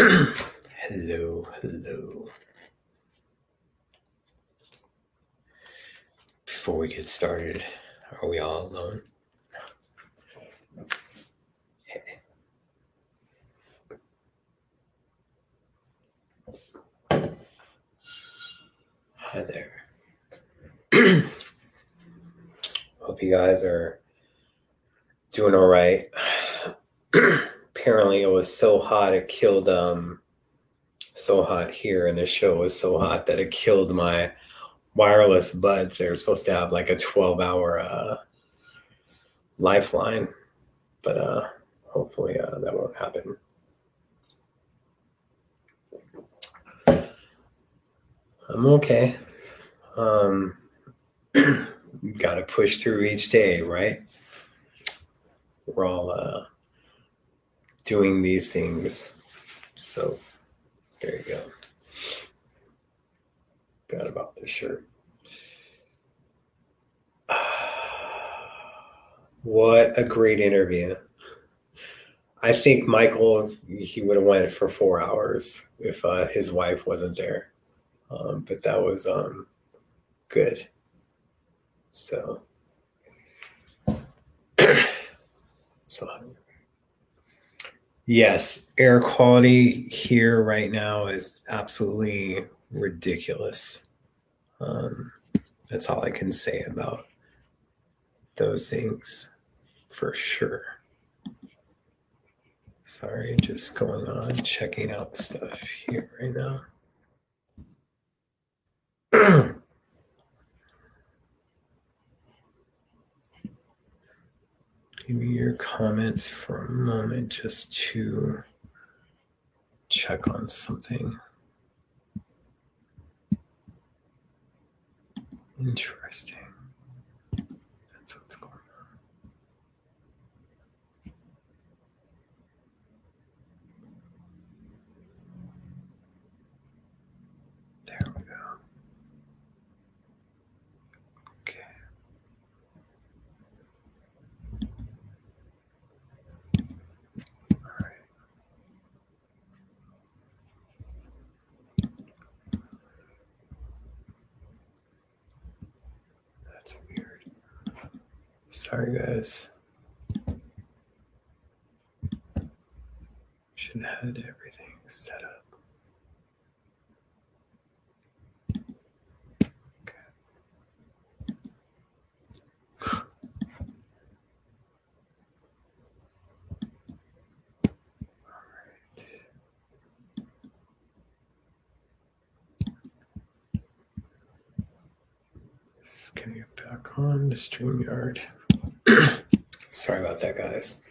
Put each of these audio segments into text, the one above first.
hello, hello. Before we get started, are we all alone? Hi there. Hope you guys are doing all right. Apparently, it was so hot it killed um so hot here, and the show was so hot that it killed my wireless buds. They were supposed to have like a 12 hour uh, lifeline, but uh, hopefully uh, that won't happen. I'm okay. Um, Got to push through each day, right? We're all uh, doing these things. So there you go. Forgot about this shirt. What a great interview. I think Michael he would have went for four hours if uh, his wife wasn't there. Um, but that was um, good. So, so yes, air quality here right now is absolutely ridiculous. Um, that's all I can say about those things for sure. Sorry, just going on checking out stuff here right now. Give me your comments for a moment just to check on something. Interesting. That's what's going on. There we go. Okay. All right. That's weird. Sorry, guys. Should have had everything set up. Just it back on the StreamYard. Sorry about that, guys.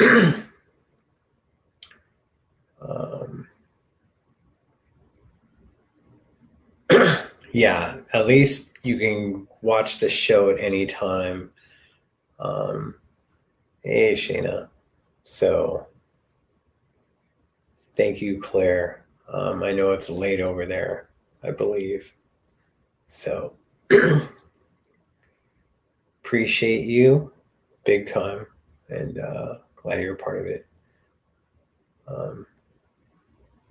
um, yeah, at least you can watch the show at any time. Um, hey, Shayna. So, thank you, Claire. Um, I know it's late over there, I believe. So, appreciate you big time and uh, glad you're part of it. Um,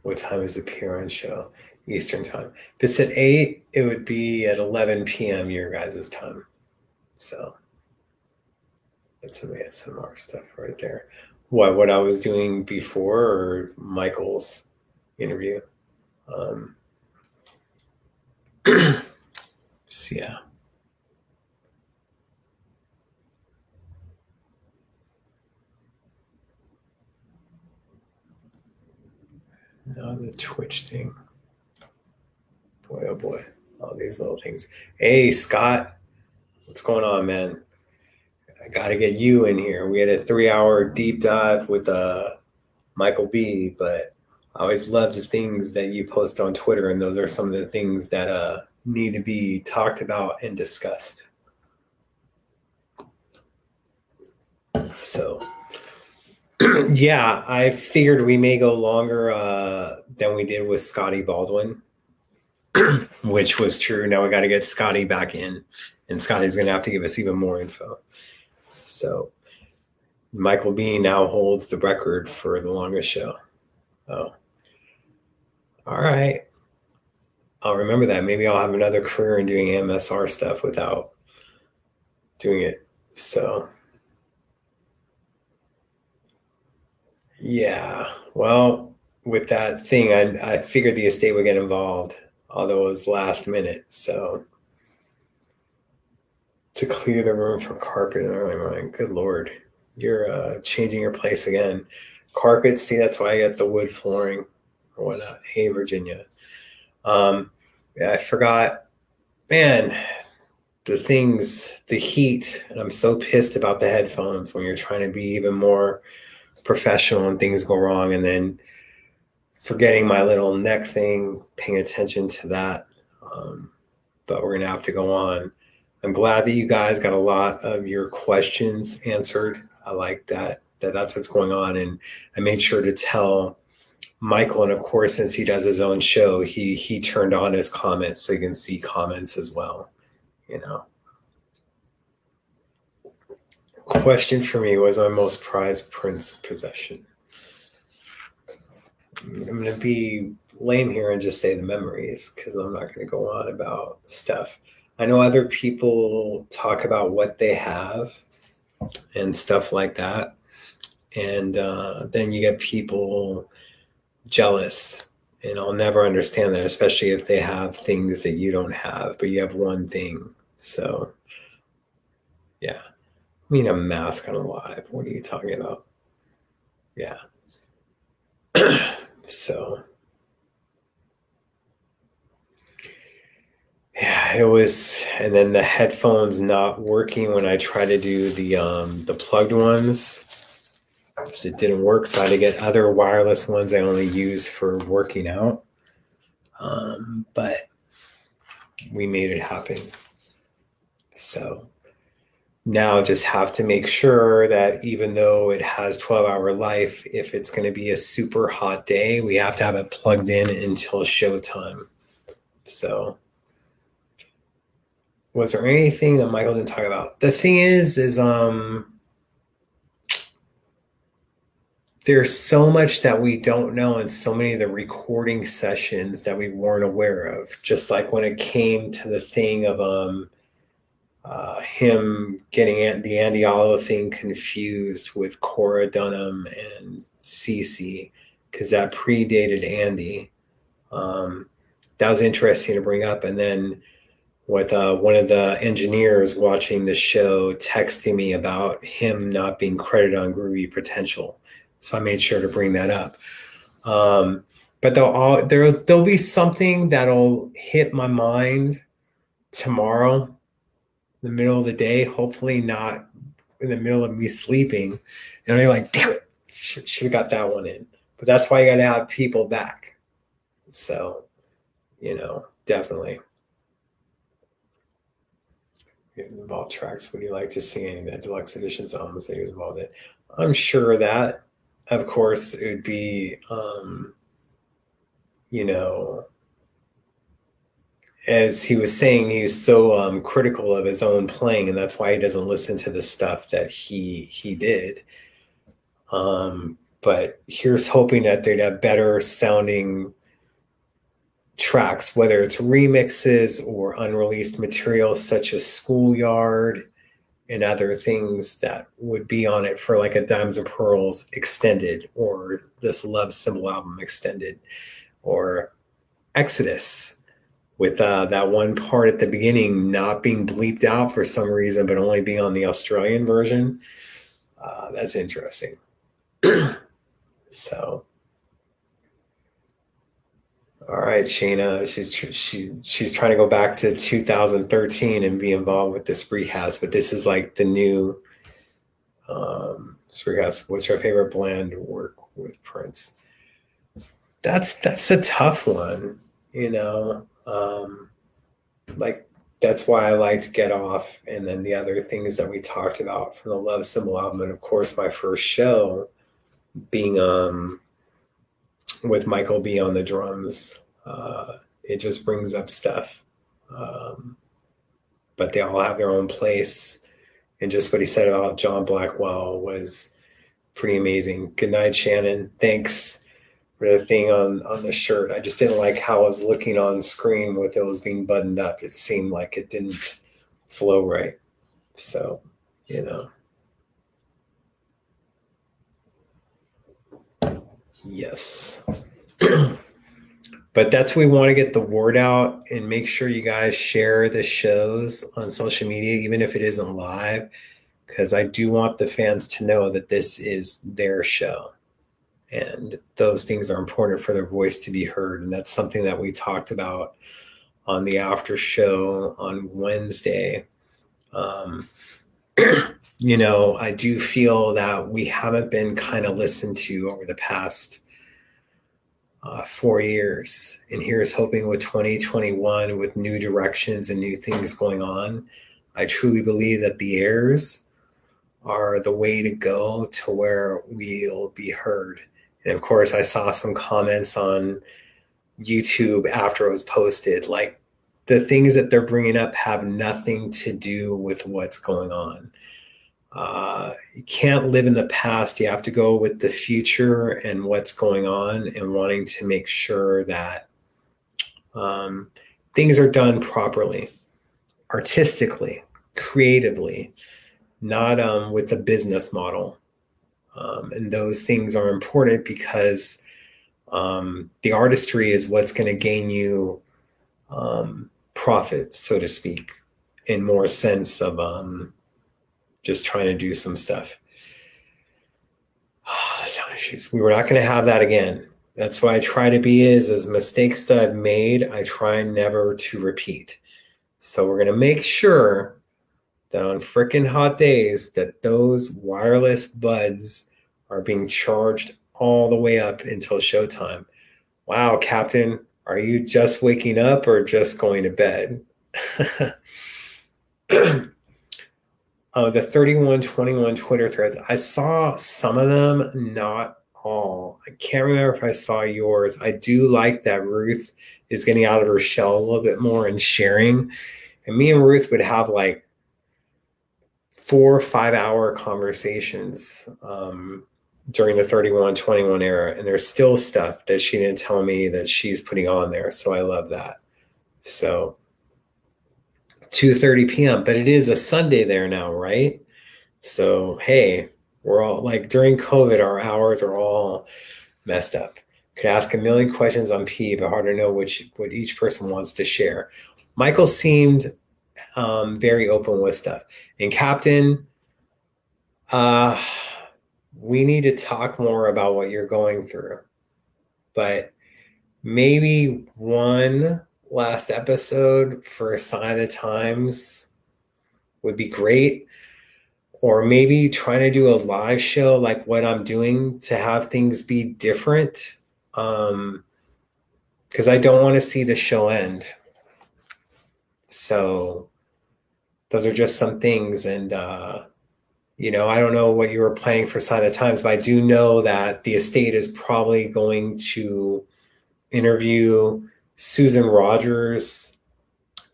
what time is the PRN show? Eastern time. If it's at 8, it would be at 11 p.m. your guys' time. So that's some ASMR stuff right there. What what I was doing before or Michael's interview? Um, so yeah. Now the Twitch thing. Boy, oh boy, all these little things. Hey, Scott, what's going on, man? I got to get you in here. We had a three-hour deep dive with uh, Michael B, but I always love the things that you post on Twitter, and those are some of the things that uh, need to be talked about and discussed. So, yeah, I figured we may go longer uh, than we did with Scotty Baldwin, which was true. Now we got to get Scotty back in, and Scotty's going to have to give us even more info. So, Michael B now holds the record for the longest show. Oh. All right. I'll remember that. Maybe I'll have another career in doing ASMR stuff without doing it. So, yeah. Well, with that thing, I, I figured the estate would get involved, although it was last minute. So, to clear the room for carpet, oh my good lord, you're uh, changing your place again. Carpet, see, that's why I got the wood flooring or whatnot. Hey, Virginia. Um, yeah, I forgot, man, the things, the heat, and I'm so pissed about the headphones when you're trying to be even more professional and things go wrong, and then forgetting my little neck thing, paying attention to that. Um, but we're gonna have to go on. I'm glad that you guys got a lot of your questions answered. I like that that that's what's going on, and I made sure to tell Michael, and of course, since he does his own show, he he turned on his comments so you can see comments as well. You know. Question for me was my most prized Prince possession. I'm going to be lame here and just say the memories because I'm not going to go on about stuff. I know other people talk about what they have and stuff like that. And uh, then you get people jealous and I'll never understand that, especially if they have things that you don't have, but you have one thing. So, yeah. Mean, a mask on a live. What are you talking about? Yeah. so, yeah, it was, and then the headphones not working when I try to do the um the plugged ones it didn't work, so I had to get other wireless ones I only use for working out. Um, but we made it happen. So now just have to make sure that even though it has 12 hour life, if it's going to be a super hot day, we have to have it plugged in until showtime. So was there anything that Michael didn't talk about? The thing is, is um there's so much that we don't know in so many of the recording sessions that we weren't aware of just like when it came to the thing of um uh, him getting the Andy Allo thing confused with Cora Dunham and Cece because that predated Andy. Um, that was interesting to bring up. And then with uh, one of the engineers watching the show texting me about him not being credited on Groovy Potential. So I made sure to bring that up. Um, but there'll all, there there'll be something that'll hit my mind tomorrow, the middle of the day. Hopefully not in the middle of me sleeping, and I'm like, damn it, should, should have got that one in. But that's why you got to have people back. So, you know, definitely. Getting the ball tracks. Would you like to see any of that deluxe editions that he was involved in? I'm sure that of course, it would be, um, you know, as he was saying, he's so um, critical of his own playing, and that's why he doesn't listen to the stuff that he he did. Um, but here's hoping that they'd have better sounding tracks, whether it's remixes or unreleased material such as Schoolyard and other things that would be on it for like a Diamonds and Pearls extended or this Love Symbol album extended or Exodus with uh, that one part at the beginning not being bleeped out for some reason, but only being on the Australian version. Uh, that's interesting. so all right, Shayna. She's she she's trying to go back to 2013 and be involved with this rehash, but this is like the new um rehash. What's her favorite Bland work with Prince? That's that's a tough one, you know. Um like that's why I liked Get Off and then the other things that we talked about from the Love Symbol album. And of course my first show being um with Michael B on the drums. Uh, it just brings up stuff. Um, but they all have their own place. And just what he said about John Blackwell was pretty amazing. Good night, Shannon. Thanks the thing on on the shirt. I just didn't like how I was looking on screen with it was being buttoned up. It seemed like it didn't flow right. So, you know. Yes. but that's we want to get the word out and make sure you guys share the shows on social media, even if it isn't live, because I do want the fans to know that this is their show. And those things are important for their voice to be heard. And that's something that we talked about on the after show on Wednesday. Um, you know, I do feel that we haven't been kind of listened to over the past uh, four years. And here's hoping with 2021, with new directions and new things going on, I truly believe that the heirs are the way to go to where we'll be heard. And of course, I saw some comments on YouTube after it was posted, like the things that they're bringing up have nothing to do with what's going on. Uh, you can't live in the past. You have to go with the future and what's going on and wanting to make sure that um, things are done properly, artistically, creatively, not um, with the business model. Um, and those things are important because um, the artistry is what's going to gain you um, profit, so to speak, in more sense of um, just trying to do some stuff. Oh, sound issues. We were not going to have that again. That's why I try to be is as mistakes that I've made, I try never to repeat. So we're going to make sure that on freaking hot days that those wireless buds are being charged all the way up until showtime. Wow, Captain, are you just waking up or just going to bed? uh, the 3121 Twitter threads, I saw some of them, not all. I can't remember if I saw yours. I do like that Ruth is getting out of her shell a little bit more and sharing. And me and Ruth would have like four five hour conversations um, during the 3121 era. And there's still stuff that she didn't tell me that she's putting on there. So I love that. So 2:30 p.m. But it is a Sunday there now, right? So hey, we're all like during COVID, our hours are all messed up. Could ask a million questions on P, but hard to know which what each person wants to share. Michael seemed um, very open with stuff. And Captain, uh, we need to talk more about what you're going through. But maybe one last episode for a sign of the times would be great or maybe trying to do a live show like what i'm doing to have things be different um because i don't want to see the show end so those are just some things and uh you know i don't know what you were playing for sign of times but i do know that the estate is probably going to interview Susan Rogers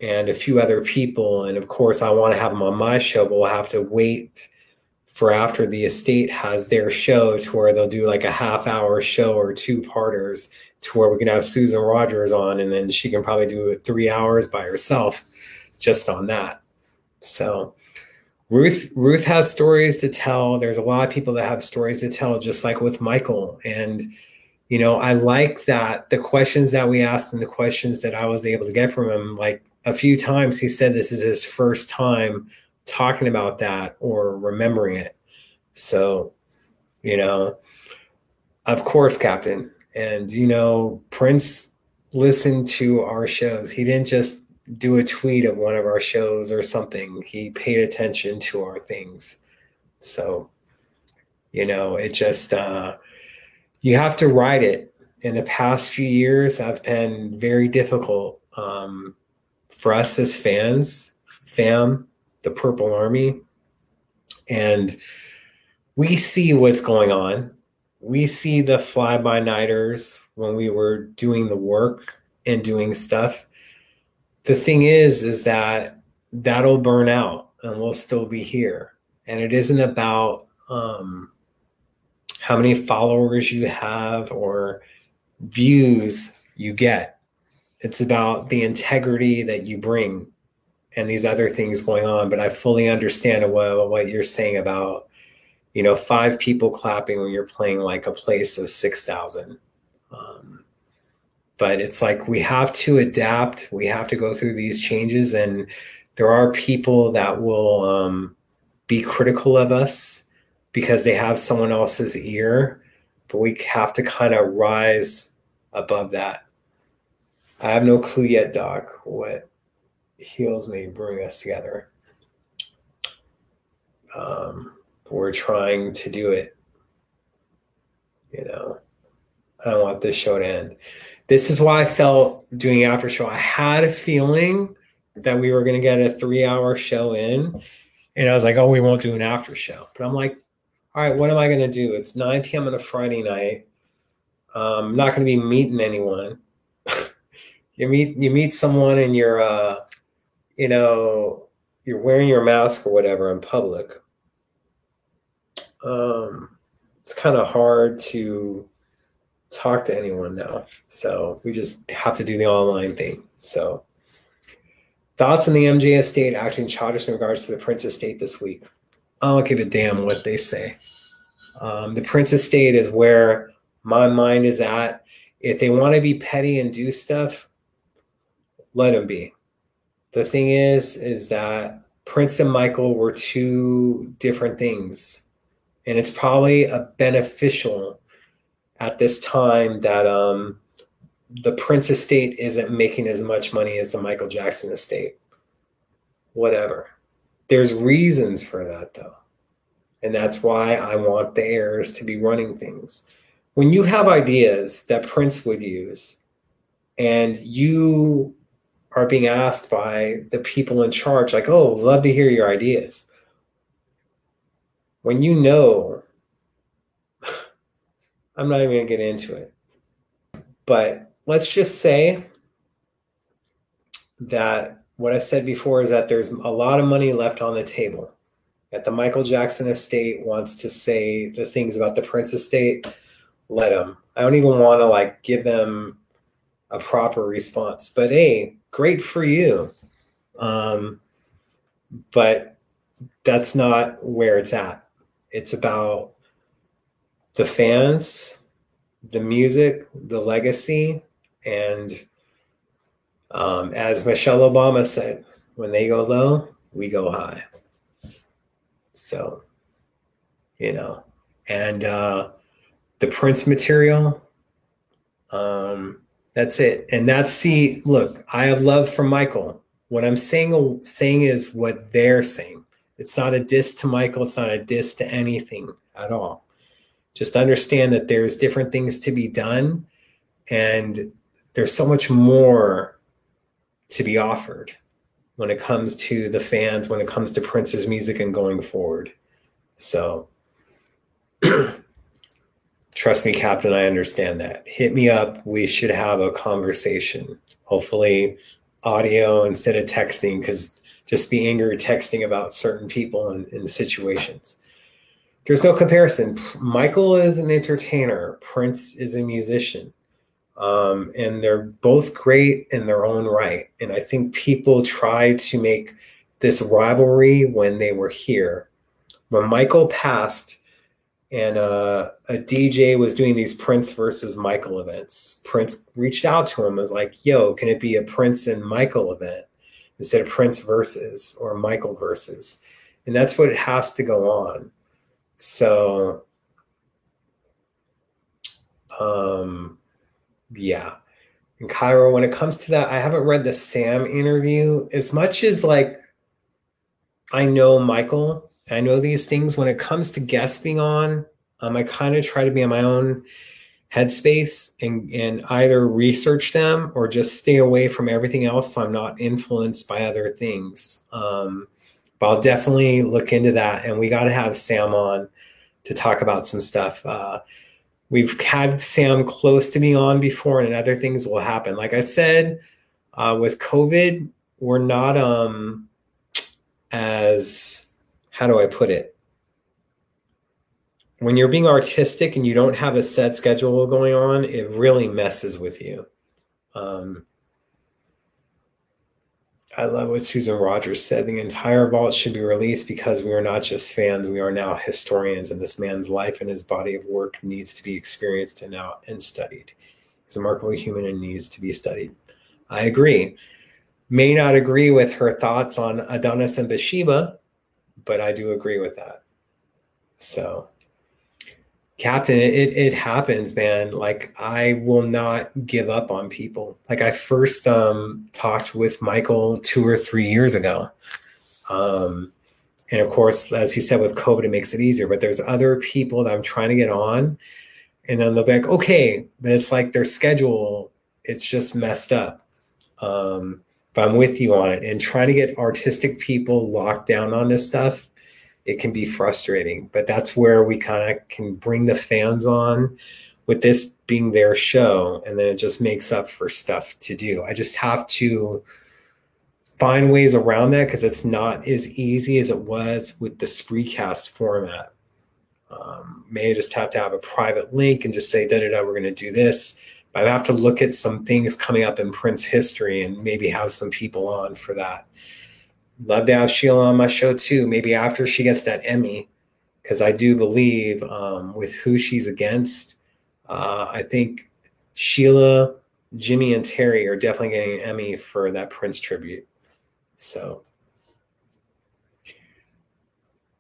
and a few other people. And of course, I want to have them on my show, but we'll have to wait for after the estate has their show to where they'll do like a half hour show or two parters to where we can have Susan Rogers on and then she can probably do three hours by herself just on that. So Ruth Ruth has stories to tell. There's a lot of people that have stories to tell, just like with Michael. And you know, I like that the questions that we asked and the questions that I was able to get from him, like a few times he said this is his first time talking about that or remembering it. So, you know, of course, Captain. And, you know, Prince listened to our shows. He didn't just do a tweet of one of our shows or something, he paid attention to our things. So, you know, it just, uh, you have to ride it. In the past few years have been very difficult um, for us as fans, fam, the Purple Army, and we see what's going on. We see the fly by nighters when we were doing the work and doing stuff. The thing is, is that that'll burn out and we'll still be here. And it isn't about um, how many followers you have or views you get. It's about the integrity that you bring and these other things going on. But I fully understand what, what you're saying about, you know, five people clapping when you're playing like a place of 6,000. But it's like we have to adapt. We have to go through these changes. And there are people that will um, be critical of us because they have someone else's ear. But we have to kind of rise above that. I have no clue yet, Doc, what heals may bring us together. Um, we're trying to do it. You know, I don't want this show to end. This is why I felt doing after show. I had a feeling that we were going to get a three hour show in. And I was like, oh, we won't do an after show. But I'm like, all right, what am I going to do? It's 9 p.m. on a Friday night. Um, I'm not going to be meeting anyone. you meet you meet someone and you're uh, you know you're wearing your mask or whatever in public. Um, it's kind of hard to talk to anyone now. So we just have to do the online thing. So thoughts on the MJ estate acting childish in regards to the Prince estate this week. I don't give a damn what they say. Um, the Prince estate is where my mind is at. If they want to be petty and do stuff, let them be. The thing is, is that Prince and Michael were two different things. And it's probably a beneficial at this time that um, the Prince estate isn't making as much money as the Michael Jackson estate. Whatever. There's reasons for that though. And that's why I want the heirs to be running things when you have ideas that Prince would use and you are being asked by the people in charge, like, oh, love to hear your ideas. When you know, I'm not even going to get into it, but let's just say that what I said before is that there's a lot of money left on the table. That the Michael Jackson estate wants to say the things about the Prince estate let them. I don't even want to like give them a proper response. But hey, great for you. Um, but that's not where it's at. It's about the fans, the music, the legacy, and um, as Michelle Obama said, when they go low, we go high. So, you know, and uh, the Prince material. Um, that's it. And that's the look. I have love for Michael. What I'm saying saying is what they're saying. It's not a diss to Michael. It's not a diss to anything at all. Just understand that there's different things to be done, and there's so much more to be offered when it comes to the fans, when it comes to Prince's music and going forward. So Trust me, Captain, I understand that. Hit me up. We should have a conversation. Hopefully, audio instead of texting, because just be angry texting about certain people and, and situations. There's no comparison. Michael is an entertainer, Prince is a musician. Um, and they're both great in their own right. And I think people try to make this rivalry when they were here. When Michael passed, and uh, a DJ was doing these Prince versus Michael events. Prince reached out to him, was like, "Yo, can it be a Prince and Michael event instead of Prince versus or Michael versus?" And that's what it has to go on. So, um, yeah. In Cairo, when it comes to that, I haven't read the Sam interview as much as like I know Michael I know these things when it comes to guests being on. Um, I kind of try to be in my own headspace and, and either research them or just stay away from everything else so I'm not influenced by other things. Um, but I'll definitely look into that. And we got to have Sam on to talk about some stuff. Uh, we've had Sam close to me on before, and other things will happen. Like I said, uh, with COVID, we're not um, as how do I put it? when you're being artistic and you don't have a set schedule going on, it really messes with you. Um, I love what Susan Rogers said. The entire vault should be released because we are not just fans, we are now historians, and this man's life and his body of work needs to be experienced and now and studied. He's a remarkable human and needs to be studied. I agree. May not agree with her thoughts on Adonis and Bathsheba, but I do agree with that. So captain it, it happens man. Like i will not give up on people. Like i first um talked with michael two or three years ago. Um and of course as he said with covid it makes it easier but there's other people that i'm trying to get on and then they'll be like okay but it's like their schedule it's just messed up. Um but i'm with you on it and trying to get artistic people locked down on this stuff it can be frustrating. But that's where we kind of can bring the fans on with this being their show. And then it just makes up for stuff to do. I just have to find ways around that because it's not as easy as it was with the Spreecast format. Um, may just have to have a private link and just say, da da da, we're going to do this. But I have to look at some things coming up in Prince history and maybe have some people on for that love to have Sheila on my show too. Maybe after she gets that Emmy, because I do believe um, with who she's against, uh, I think Sheila, Jimmy, and Terry are definitely getting an Emmy for that Prince tribute. So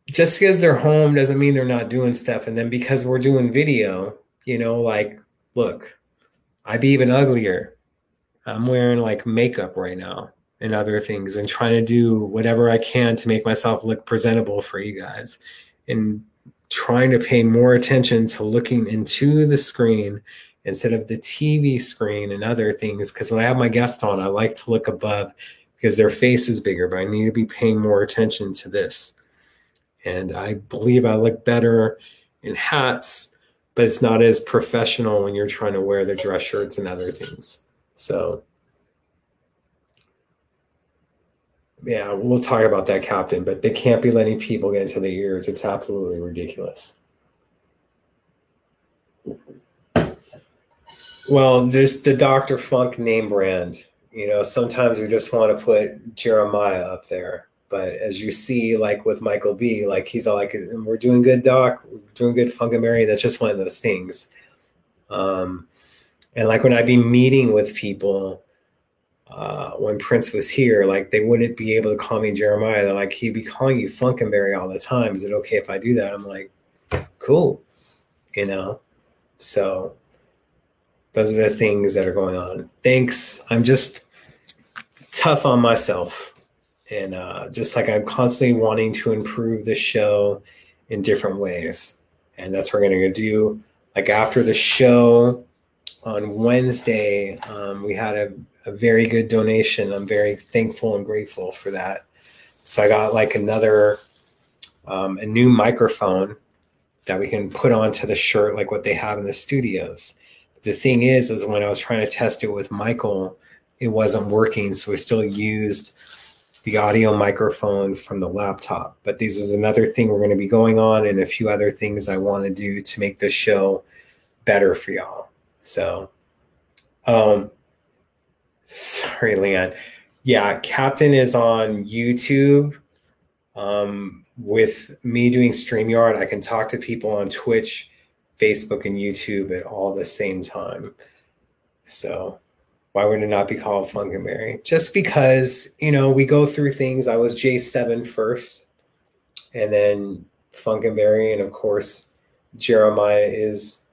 just because they're home doesn't mean they're not doing stuff. And then because we're doing video, you know, like, look, I'd be even uglier. I'm wearing like makeup right now and other things and trying to do whatever I can to make myself look presentable for you guys and trying to pay more attention to looking into the screen instead of the TV screen and other things. Because when I have my guest on, I like to look above because their face is bigger, but I need to be paying more attention to this. And I believe I look better in hats, but it's not as professional when you're trying to wear the dress shirts and other things. So yeah, we'll talk about that, Captain, but they can't be letting people get into the ears. It's absolutely ridiculous. Well, this the Dr. Funk name brand. You know, sometimes we just want to put Jeremiah up there. But as you see, like with Michael B, like he's all like, we're doing good, Doc, we're doing good, Funkenberry. That's just one of those things. Um, and like when I be meeting with people, uh, when Prince was here, like they wouldn't be able to call me Jeremiah. They're like, he'd be calling you Funkenberry all the time. Is it okay if I do that? I'm like, cool, you know? So those are the things that are going on. Thanks. I'm just tough on myself. And uh, just like I'm constantly wanting to improve the show in different ways. And that's what we're going to do. Like after the show on Wednesday, um, we had a a very good donation. I'm very thankful and grateful for that. So I got like another, um, a new microphone that we can put onto the shirt, like what they have in the studios. The thing is, is when I was trying to test it with Michael, it wasn't working. So we still used the audio microphone from the laptop. But this is another thing we're going to be going on and a few other things I want to do to make this show better for y'all. So, um, Sorry, Leon. Yeah, Captain is on YouTube. Um, with me doing StreamYard, I can talk to people on Twitch, Facebook, and YouTube at all the same time. So why would it not be called Funkenberry? Just because, you know, we go through things. I was J7 first, and then Funkenberry, and of course, Jeremiah is,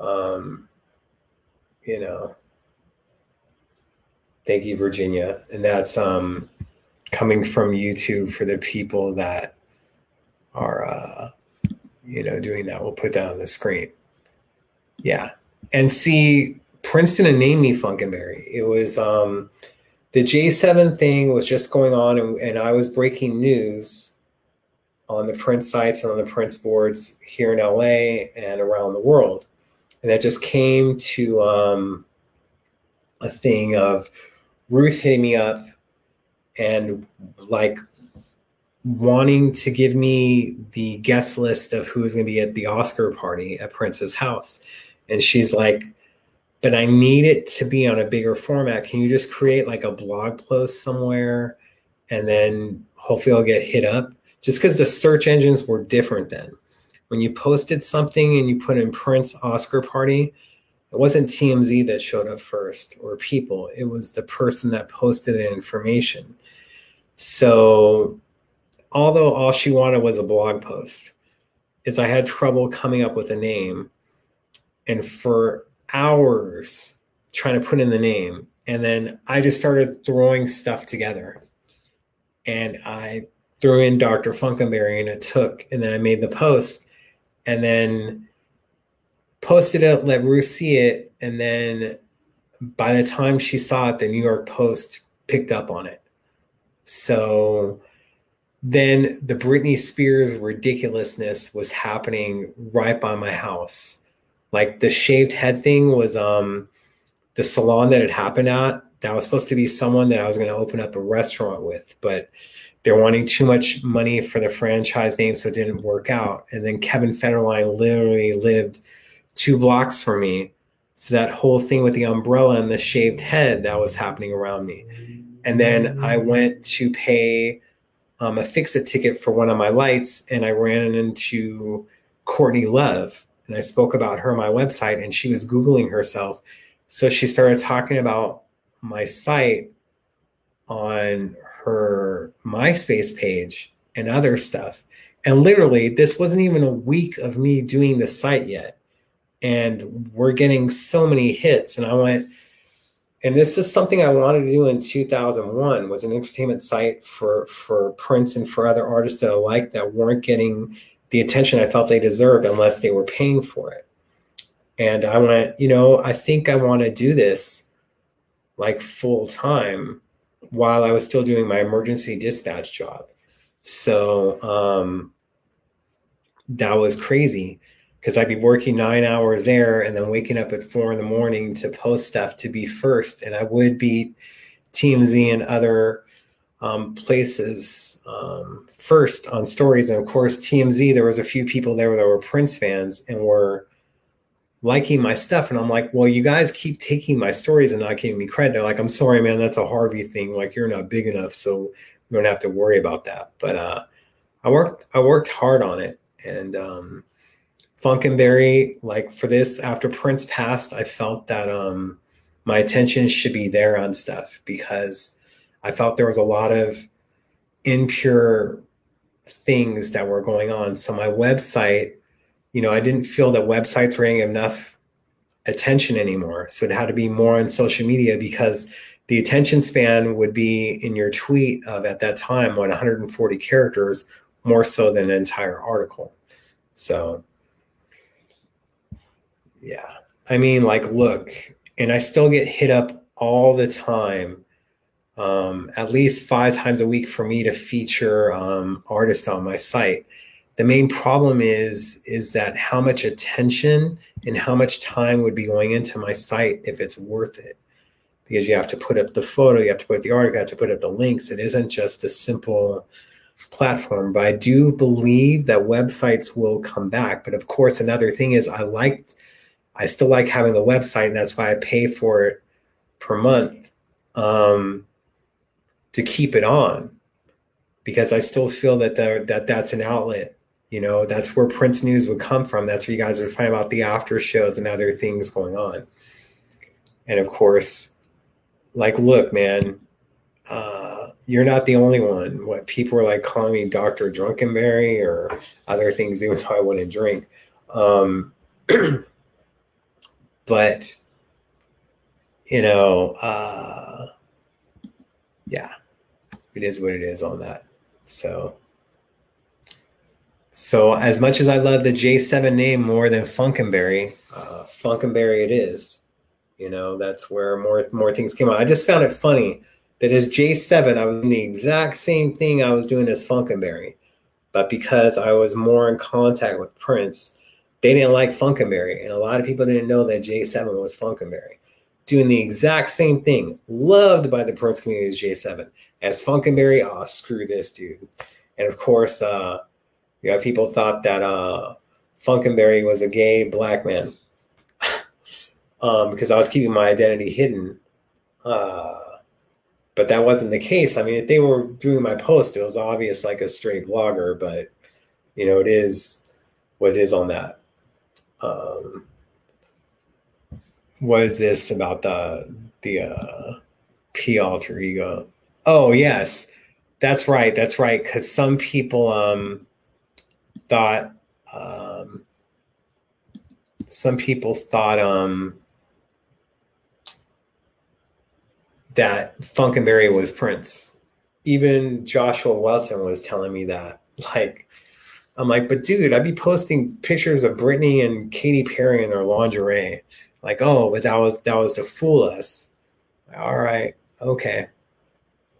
um, you know, Thank you, Virginia. And that's um, coming from YouTube for the people that are, uh, you know, doing that. We'll put that on the screen. Yeah. And see, Princeton and named me Funkenberry. It was um, the J7 thing was just going on, and, and I was breaking news on the Prince sites and on the Prince boards here in LA and around the world. And that just came to um, a thing of Ruth hitting me up and like wanting to give me the guest list of who is going to be at the Oscar party at Prince's house. And she's like, but I need it to be on a bigger format. Can you just create like a blog post somewhere and then hopefully I'll get hit up? Just because the search engines were different then. When you posted something and you put in Prince Oscar party, it wasn't TMZ that showed up first or people, it was the person that posted the information. So although all she wanted was a blog post, is I had trouble coming up with a name. And for hours trying to put in the name. And then I just started throwing stuff together. And I threw in Dr. Funkenberry and it took. And then I made the post and then posted it, let Ruth see it. And then by the time she saw it, the New York Post picked up on it. So then the Britney Spears ridiculousness was happening right by my house. Like the shaved head thing was um the salon that it happened at. That was supposed to be someone that I was going to open up a restaurant with, but they're wanting too much money for the franchise name, so it didn't work out. And then Kevin Federline literally lived two blocks from me. So that whole thing with the umbrella and the shaved head that was happening around me. And then I went to pay um, a fix a ticket for one of my lights, and I ran into Courtney Love, and I spoke about her on my website, and she was googling herself. So she started talking about my site on her MySpace page and other stuff. And literally, this wasn't even a week of me doing the site yet. And we're getting so many hits. And I went, and this is something I wanted to do in 2001 was an entertainment site for for Prince and for other artists that I liked that weren't getting the attention I felt they deserved unless they were paying for it. And I went, you know, I think I want to do this like full time while I was still doing my emergency dispatch job. So um, that was crazy because I'd be working nine hours there and then waking up at four in the morning to post stuff to be first. And I would beat TMZ and other um, places um, first on stories. And of course, TMZ, there was a few people there that were Prince fans and were liking my stuff. And I'm like, well, you guys keep taking my stories and not giving me credit. They're like, I'm sorry, man, that's a Harvey thing. Like you're not big enough, so we don't have to worry about that. But uh, I worked, I worked hard on it, and um, Funkenberry, like for this, after Prince passed, I felt that um, my attention should be there on stuff because I felt there was a lot of impure things that were going on. So my website, you know, I didn't feel that websites were getting enough attention anymore. So it had to be more on social media because the attention span would be in your tweet of at that time 140 characters more so than an entire article. So yeah. I mean, like, look, and I still get hit up all the time, um, at least five times a week for me to feature um, artists on my site. The main problem is is that how much attention and how much time would be going into my site if it's worth it. Because you have to put up the photo, you have to put the art, you have to put up the links. It isn't just a simple platform. But I do believe that websites will come back. But of course, another thing is I liked I still like having the website, and that's why I pay for it per month um, to keep it on because I still feel that that that's an outlet. You know, that's where Prince News would come from. That's where you guys would find about the after shows and other things going on. And of course, like, look, man, uh, you're not the only one. What people were like calling me Dr. Drunkenberry or other things, even though I wouldn't drink. Um, but you know, uh, yeah, it is what it is on that. So, so as much as I love the J7 name more than Funkenberry, uh, Funkenberry it is. You know, that's where more more things came out. I just found it funny that as J7, I was doing the exact same thing I was doing as Funkenberry, but because I was more in contact with Prince, they didn't like Funkenberry, and a lot of people didn't know that J7 was Funkenberry. Doing the exact same thing, loved by the Prince community as J7. As Funkenberry, oh, screw this dude. And of course, uh, you know, people thought that uh, Funkenberry was a gay black man um, because I was keeping my identity hidden. Uh, but that wasn't the case. I mean, if they were doing my post, it was obvious like a straight blogger, but you know, it is what it is on that. Um, what is this about the the uh, P alter ego? Oh yes, that's right. That's right. Because some people um, thought um, some people thought um, that Funkenberry was Prince. Even Joshua Welton was telling me that. Like, I'm like, but dude, I'd be posting pictures of Britney and Katy Perry in their lingerie. Like, oh, but that was that was to fool us. All right, okay,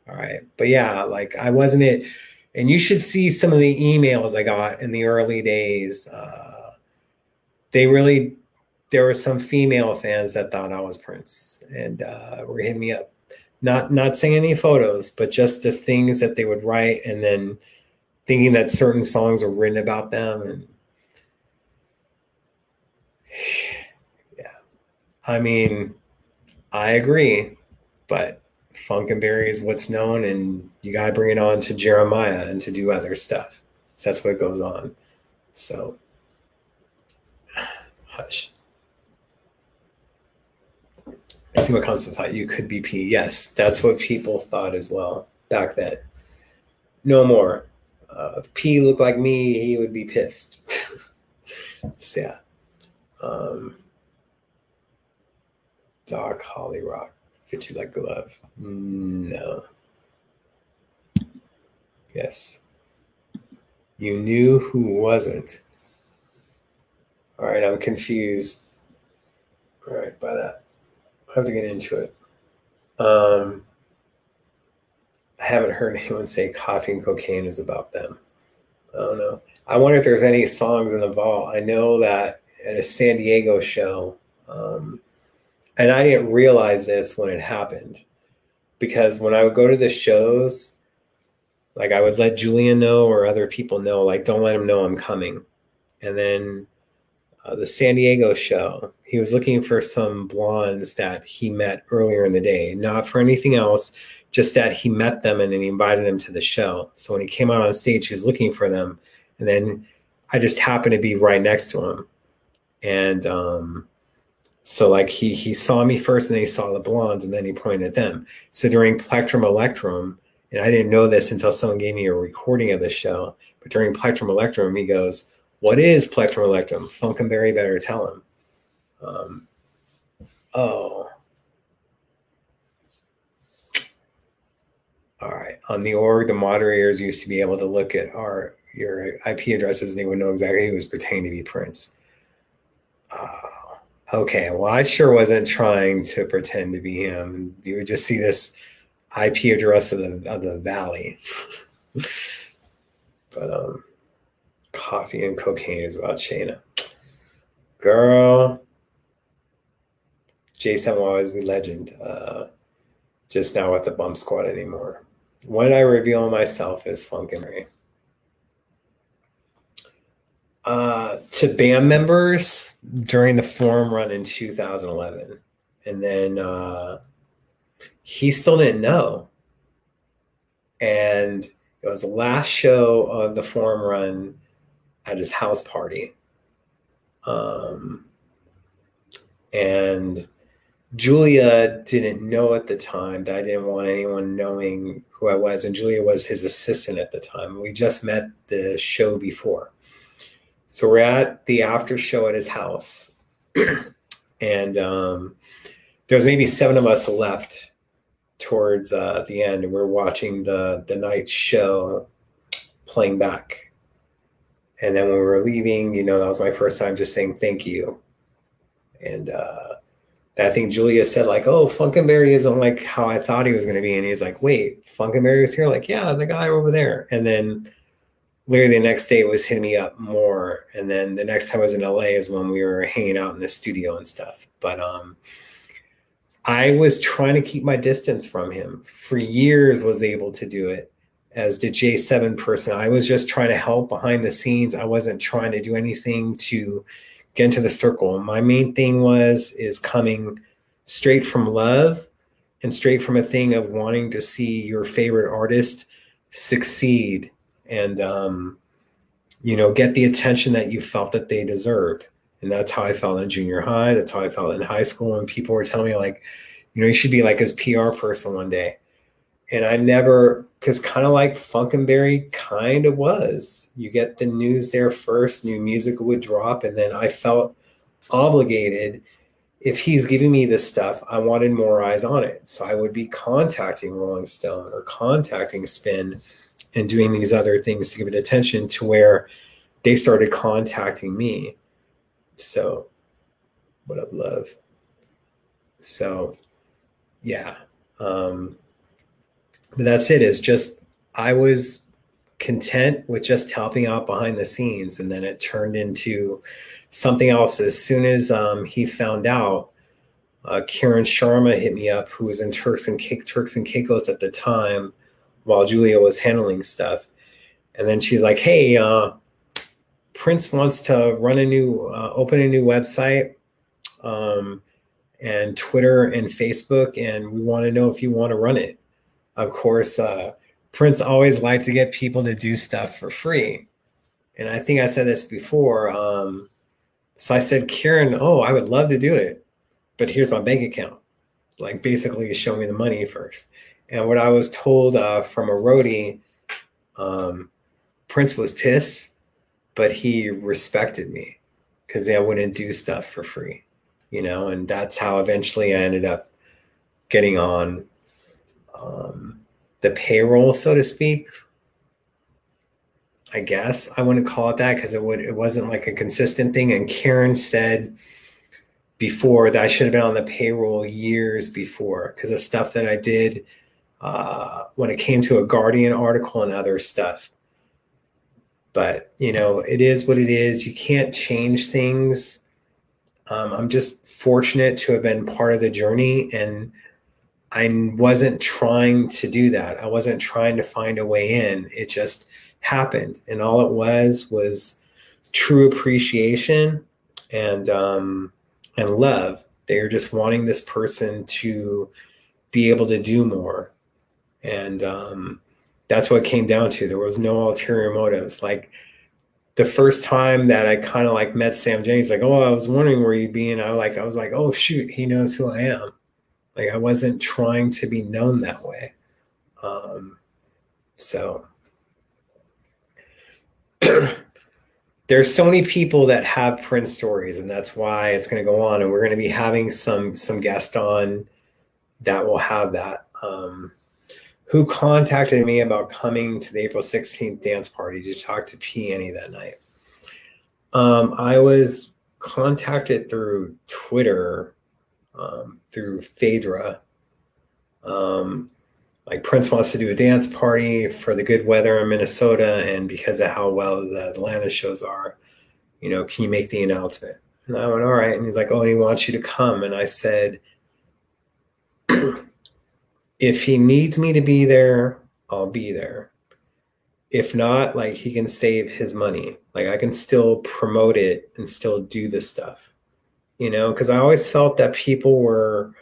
all right, but yeah, like I wasn't it. And you should see some of the emails I got in the early days. Uh, they really, there were some female fans that thought I was Prince and uh, were hitting me up not not saying any photos, but just the things that they would write, and then thinking that certain songs are written about them, and yeah, I mean, I agree, but Funkenberry is what's known, and you gotta bring it on to Jeremiah and to do other stuff. So that's what goes on. So, hush. I see what Constance thought you could be P. Yes, that's what people thought as well back then. No more. Uh, if P looked like me, he would be pissed. so yeah. Um, Doc Holly Rock fit you like a glove. No. Yes. You knew who wasn't. All right, I'm confused. All right, by that. I have to get into it. Um, I haven't heard anyone say coffee and cocaine is about them. I don't know. I wonder if there's any songs in the vault. I know that at a San Diego show, um, and I didn't realize this when it happened because when I would go to the shows, like I would let Julian know or other people know, like, don't let him know I'm coming. And then uh, the San Diego show. He was looking for some blondes that he met earlier in the day, not for anything else, just that he met them and then he invited them to the show. So when he came out on stage, he was looking for them. And then I just happened to be right next to him. And um, so like he he saw me first and then he saw the blondes and then he pointed at them. So during Plectrum Electrum, and I didn't know this until someone gave me a recording of the show, but during Plectrum Electrum, he goes, what is plectrum electrum? Funkenberry better tell him. Um, oh. All right. On the org, the moderators used to be able to look at our your IP addresses and they would know exactly who was pretending to be Prince. Uh, okay. Well, I sure wasn't trying to pretend to be him. You would just see this IP address of the of the valley. but um coffee and cocaine is about Shayna. Girl, Jason will always be legend. Uh, just not with the bump squad anymore. When I reveal myself as Funkenberry. Uh, to band members during the forum run in 2011. And then uh, he still didn't know. And it was the last show of the forum run at his house party. Um, and Julia didn't know at the time that I didn't want anyone knowing who I was. And Julia was his assistant at the time. We just met the show before. So we're at the after show at his house. and um, there's maybe seven of us left towards uh, the end. And we're watching the, the night show playing back and then when we were leaving, you know, that was my first time just saying thank you. And uh, I think Julia said like, "Oh, Funkenberry isn't like how I thought he was going to be," and he's like, "Wait, Funkenberry is here?" Like, yeah, the guy over there. And then literally the next day was hitting me up more, and then the next time I was in LA is when we were hanging out in the studio and stuff. But um, I was trying to keep my distance from him for years. Was able to do it, as the J7 person. I was just trying to help behind the scenes. I wasn't trying to do anything to get into the circle. My main thing was is coming straight from love and straight from a thing of wanting to see your favorite artist succeed and um, you know get the attention that you felt that they deserved. And that's how i felt in junior high. That's how i felt in high school and people were telling me like you know you should be like his pr person one day and i never because kind of like funkenberry kind of was you get the news there first new music would drop and then i felt obligated if he's giving me this stuff, I wanted more eyes on it. So I would be contacting Rolling Stone or contacting Spin and doing these other things to give it attention to where they started contacting me. So, what up, love? So, yeah. Um, but that's it. Is just I was content with just helping out behind the scenes, and then it turned into something else. As soon as um, he found out, uh, Kiran Sharma hit me up, who was in Turks and Cake, Turks and Caicos at the time, while Julia was handling stuff. And then she's like, "Hey, uh, Prince wants to run a new, uh, open a new website, um, and Twitter and Facebook, and we want to know if you want to run it." Of course, uh, Prince always liked to get people to do stuff for free, and I think I said this before. Um, so I said, Kiran, oh, I would love to do it, but here's my bank account. Like basically show me the money first. And what I was told uh, from a roadie, um, Prince was pissed, but he respected me because I wouldn't do stuff for free, you know, and that's how eventually I ended up getting on um, the payroll, so to speak, I guess I wouldn't call it that because it would it wasn't like a consistent thing. And Kiran said before that I should have been on the payroll years before because of stuff that I did uh, when it came to a Guardian article and other stuff. But you know, it is what it is. You can't change things. Um, I'm just fortunate to have been part of the journey and I wasn't trying to do that. I wasn't trying to find a way in. It just happened and all it was was true appreciation and um and love they are just wanting this person to be able to do more and um that's what came down to there was no ulterior motives like the first time that I kind of like met Sam Jennings, like, oh, I was wondering where you'd be. And I like, I was like, oh shoot, he knows who I am. Like I wasn't trying to be known that way. Um, so there's so many people that have Prince stories, and that's why it's going to go on. And we're going to be having some some guests on that will have that. Um, who contacted me about coming to the April 16th dance party to talk to P. Annie that night? Um, I was contacted through Twitter, um, through Phaedra. Um, like Prince wants to do a dance party for the good weather in Minnesota, and because of how well the Atlanta shows are, you know, can you make the announcement? And I went, all right. And he's like, oh, he wants you to come. And I said, if he needs me to be there, I'll be there. If not, like he can save his money. Like I can still promote it and still do this stuff, you know, because I always felt that people were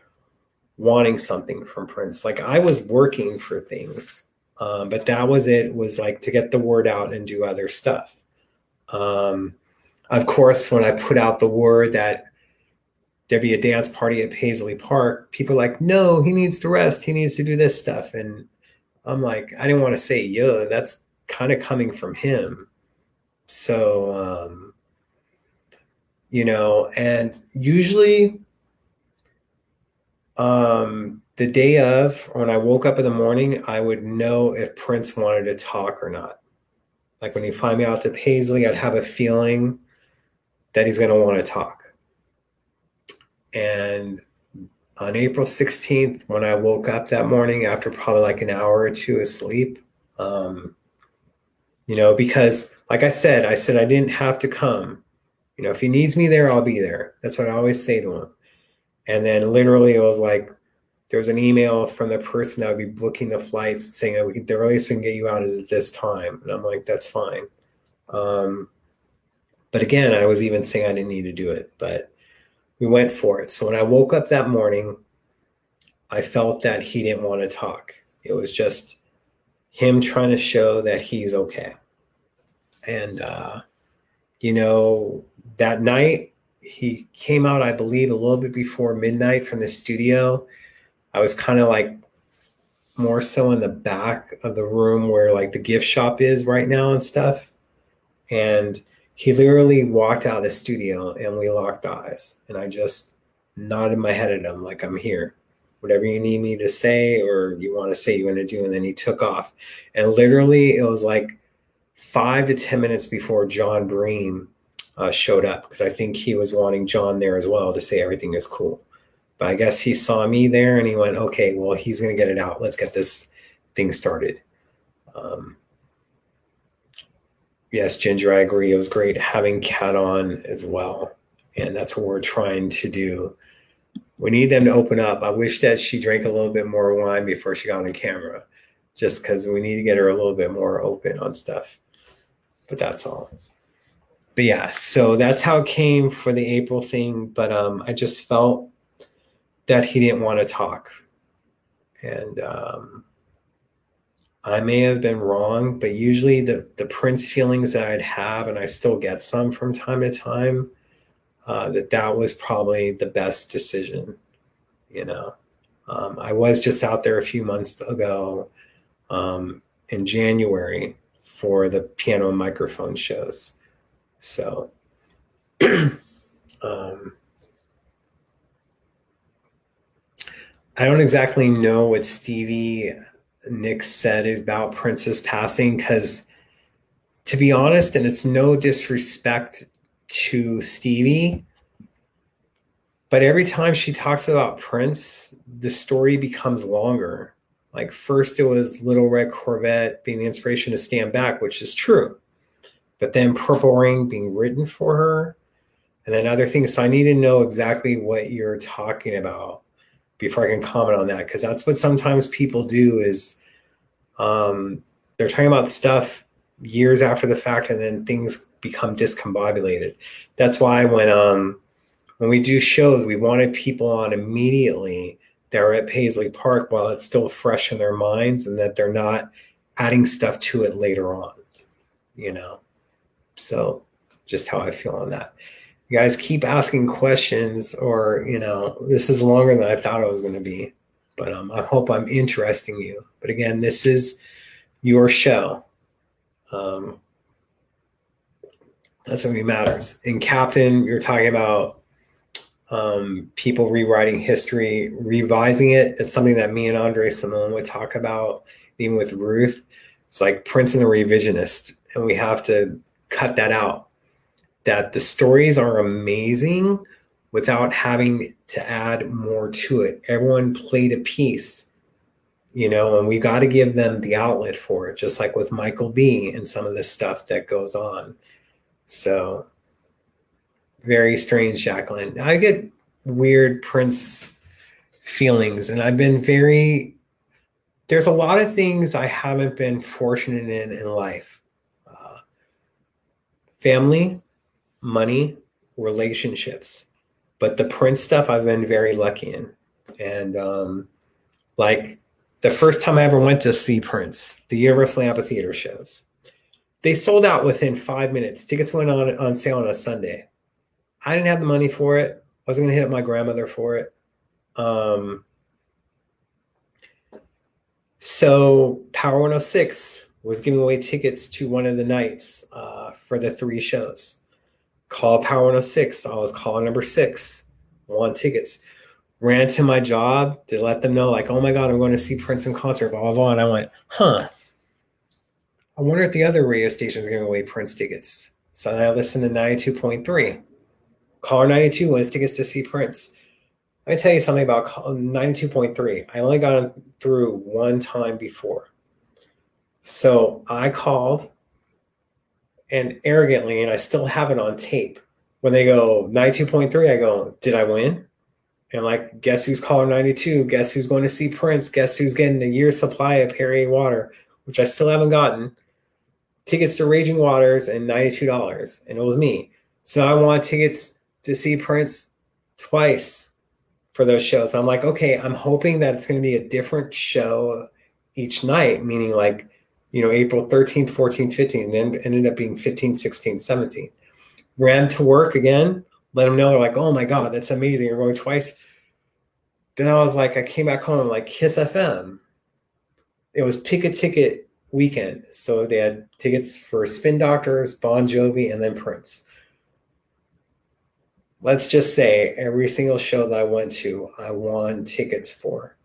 wanting something from Prince. Like I was working for things, um, but that was it. Was like to get the word out and do other stuff. Um, of course, when I put out the word that there'd be a dance party at Paisley Park, people like, "No, he needs to rest. He needs to do this stuff." And I'm like, I didn't want to say, "Yeah, that's kind of coming from him." So, um, you know, and usually um, the day of, when I woke up in the morning, I would know if Prince wanted to talk or not. Like when he fly me out to Paisley, I'd have a feeling that he's going to want to talk. And on April 16th, when I woke up that morning after probably like an hour or two of sleep, um, you know, because like I said, I said I didn't have to come. You know, if he needs me there, I'll be there. That's what I always say to him. And then literally it was like there was an email from the person that would be booking the flights saying that we, the earliest we can get you out is at this time. And I'm like, that's fine. Um, but again, I was even saying I didn't need to do it, but we went for it. So when I woke up that morning, I felt that he didn't want to talk. It was just him trying to show that he's okay. And, uh, you know, that night he came out, I believe, a little bit before midnight from the studio. I was kind of like more so in the back of the room where like the gift shop is right now and stuff. And he literally walked out of the studio and we locked eyes. And I just nodded my head at him like, I'm here. Whatever you need me to say or you want to say you want to do. And then he took off. And literally, it was like five to 10 minutes before Jon Bream uh, showed up because I think he was wanting Jon there as well to say everything is cool. But I guess he saw me there and he went, okay, well, he's going to get it out. Let's get this thing started. Um, yes, Ginger, I agree. It was great having Kat on as well. And that's what we're trying to do. We need them to open up. I wish that she drank a little bit more wine before she got on camera, just because we need to get her a little bit more open on stuff. But that's all. But yeah, so that's how it came for the April thing. But um, I just felt that he didn't want to talk. And um, I may have been wrong, but usually the the Prince feelings that I'd have, and I still get some from time to time, uh, that that was probably the best decision. You know, um, I was just out there a few months ago um, in January for the piano and microphone shows, so. um, I don't exactly know what Stevie Nick said about Prince's passing because, to be honest, and it's no disrespect to Stevie, but every time she talks about Prince, the story becomes longer. Like first, it was Little Red Corvette being the inspiration to Stand Back, which is true, but then Purple Rain being written for her, and then other things. So I need to know exactly what you're talking about before I can comment on that because that's what sometimes people do is um, they're talking about stuff years after the fact and then things become discombobulated. That's why when um, when we do shows, we wanted people on immediately that are at Paisley Park while it's still fresh in their minds and that they're not adding stuff to it later on. You know, so just how I feel on that. You guys keep asking questions or you know this is longer than i thought it was going to be but um, i hope i'm interesting you. But again this is your show. Um, that's what matters. In captain you're talking about um, people rewriting history revising it. It's something that me and Andre Cymone would talk about even with ruth. It's like prince and the revisionist and we have to cut that out that the stories are amazing without having to add more to it. Everyone played a piece, you know, and we got to give them the outlet for it, just like with Michael B and some of the stuff that goes on. So, very strange, Jacqueline. I get weird Prince feelings, and I've been very, there's a lot of things I haven't been fortunate in in life. Family, money, relationships. But the Prince stuff, I've been very lucky in. And um, like the first time I ever went to see Prince, the Universal Amphitheater shows, they sold out within five minutes. Tickets went on on sale on a Sunday. I didn't have the money for it. I wasn't going to hit up my grandmother for it. Um, so Power 106 was giving away tickets to one of the nights uh, for the three shows call Power 106. I was caller number six, won tickets. Ran to my job to let them know, like, oh my God, I'm going to see Prince in concert, blah, blah, blah. And I went, huh. I wonder if the other radio stations giving away Prince tickets. So I listened to 92.3. Caller 92 wins tickets to see Prince. Let me tell you something about 92.3. I only got through one time before. So I called and arrogantly, and I still have it on tape. When they go 92.3, I go, Did I win? And like, guess who's caller 92? Guess who's going to see Prince? Guess who's getting a year's supply of Perrier water, which I still haven't gotten. Tickets to Raging Waters and $92. And it was me. So I want tickets to see Prince twice for those shows. I'm like, okay, I'm hoping that it's going to be a different show each night, meaning like, you know, April 13th, 14th, 15th, and then ended up being 15th, 16th, 17th. Ran to work again, let them know, they're like, oh my God, that's amazing. You're going twice. Then I was like, I came back home, like Kiss FM. It was pick a ticket weekend. So they had tickets for Spin Doctors, Bon Jovi, and then Prince. Let's just say every single show that I went to, I won tickets for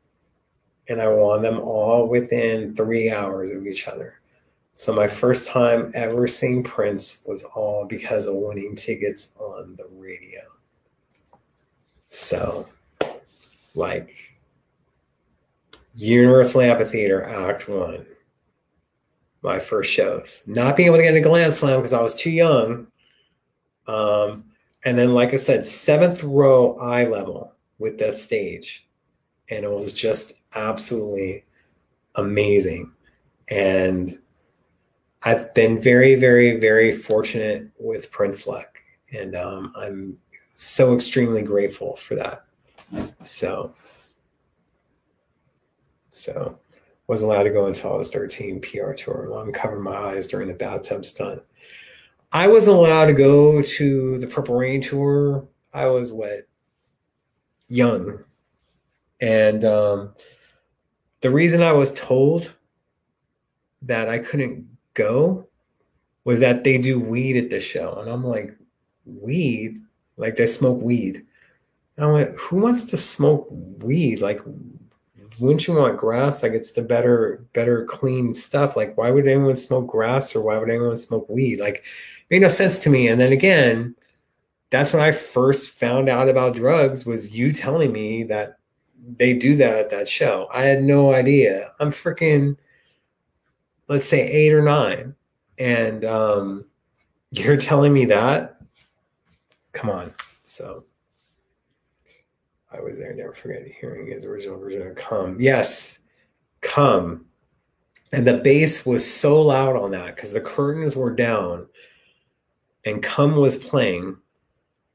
and I won them all within three hours of each other. So my first time ever seeing Prince was all because of winning tickets on the radio. So, like, Universal Amphitheater Act One, my first shows. Not being able to get into Glam Slam because I was too young. Um, and then, like I said, seventh row eye level with that stage. And it was just absolutely amazing. And I've been very, very, very fortunate with Prince Luck. And um, I'm so extremely grateful for that. So, so wasn't allowed to go until I was 13 PR tour. Mom covered my eyes during the bathtub stunt. I wasn't allowed to go to the Purple Rain tour. I was what young. And um, the reason I was told that I couldn't go was that they do weed at the show. And I'm like, weed? Like they smoke weed. And I went, who wants to smoke weed? Like, wouldn't you want grass? Like it's the better, better clean stuff. Like, why would anyone smoke grass or why would anyone smoke weed? Like, made no sense to me. And then again, that's when I first found out about drugs was you telling me that they do that at that show. I had no idea. I'm freaking, let's say eight or nine, and um, you're telling me that? Come on. So I was there, never forget hearing his original version of Come. Yes, Come. And the bass was so loud on that because the curtains were down and Come was playing.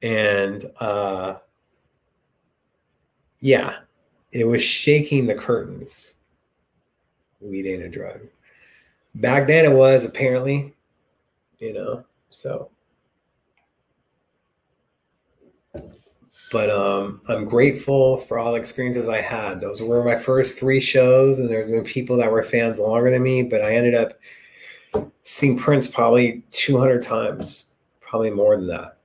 And uh, yeah, it was shaking the curtains. Weed ain't a drug. Back then it was apparently, you know, so. But um, I'm grateful for all the experiences I had. Those were my first three shows, and there's been people that were fans longer than me, but I ended up seeing Prince probably 200 times, probably more than that.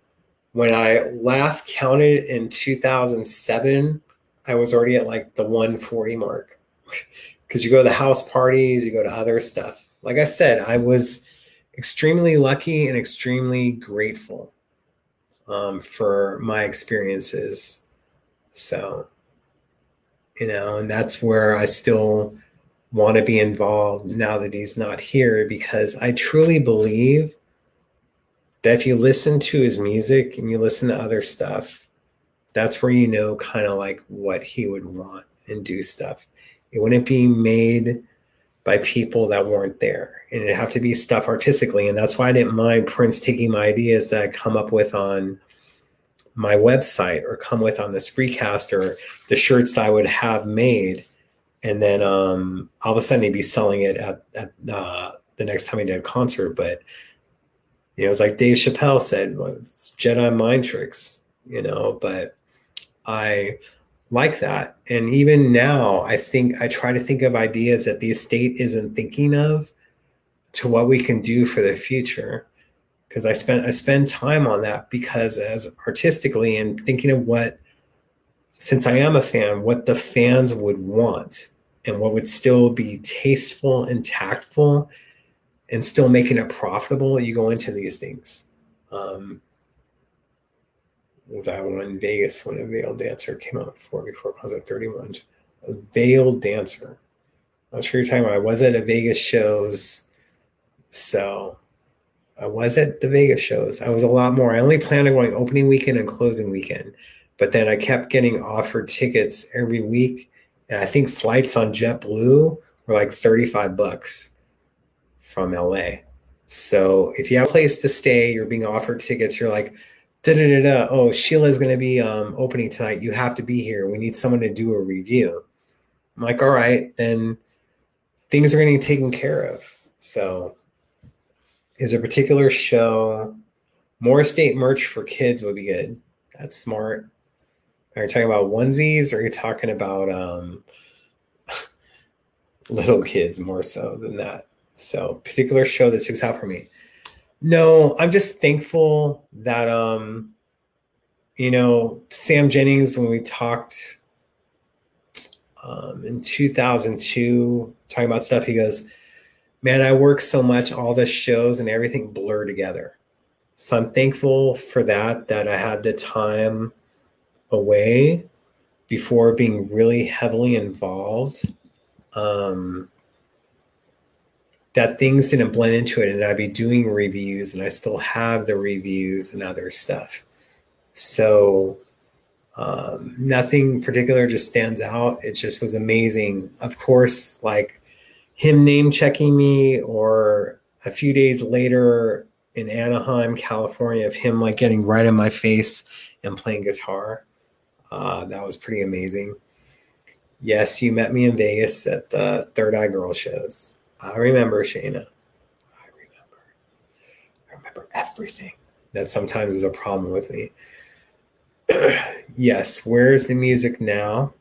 When I last counted in 2007, I was already at like the 140 mark because you go to the house parties, you go to other stuff. Like I said, I was extremely lucky and extremely grateful um, for my experiences. So, you know, and that's where I still want to be involved now that he's not here because I truly believe that if you listen to his music and you listen to other stuff, that's where you know kind of like what he would want and do stuff. It wouldn't be made by people that weren't there. And it'd have to be stuff artistically. And that's why I didn't mind Prince taking my ideas that I come up with on my website or come with on the Spreecast or the shirts that I would have made. And then um, all of a sudden he'd be selling it at, at uh, the next time he did a concert. But, you know, it's like Dave Chappelle said, well, it's Jedi mind tricks, you know, but I like that. And even now, I think I try to think of ideas that the estate isn't thinking of to what we can do for the future. Because I spent I spend time on that because as artistically and thinking of what since I am a fan, what the fans would want and what would still be tasteful and tactful and still making it profitable, you go into these things. Um, was that one in Vegas when a veiled dancer came out before before Concert 31. A veiled dancer. I'm sure you're talking about. I was at a Vegas shows. So I was at the Vegas shows. I was a lot more. I only planned on going opening weekend and closing weekend. But then I kept getting offered tickets every week. And I think flights on JetBlue were like 35 bucks from LA. So if you have a place to stay, you're being offered tickets, you're like, da da da da. Oh, Sheila's going to be um, opening tonight. You have to be here. We need someone to do a review. I'm like, all right, then things are getting taken care of. So, is a particular show more state merch for kids would be good. That's smart. Are you talking about onesies or are you talking about um, little kids more so than that? So, particular show that sticks out for me. No, I'm just thankful that um, you know, Sam Jennings when we talked um, in 2002 talking about stuff, he goes, "Man, I work so much, all the shows and everything blur together." So I'm thankful for that that I had the time away before being really heavily involved. Um, that things didn't blend into it and I'd be doing reviews and I still have the reviews and other stuff. So um, nothing particular just stands out. It just was amazing. Of course, like him name checking me or a few days later in Anaheim, California, of him like getting right in my face and playing guitar. Uh, that was pretty amazing. Yes, you met me in Vegas at the Third Eye Girl shows. I remember Shayna. I remember. I remember everything. That sometimes is a problem with me. yes, where's the music now?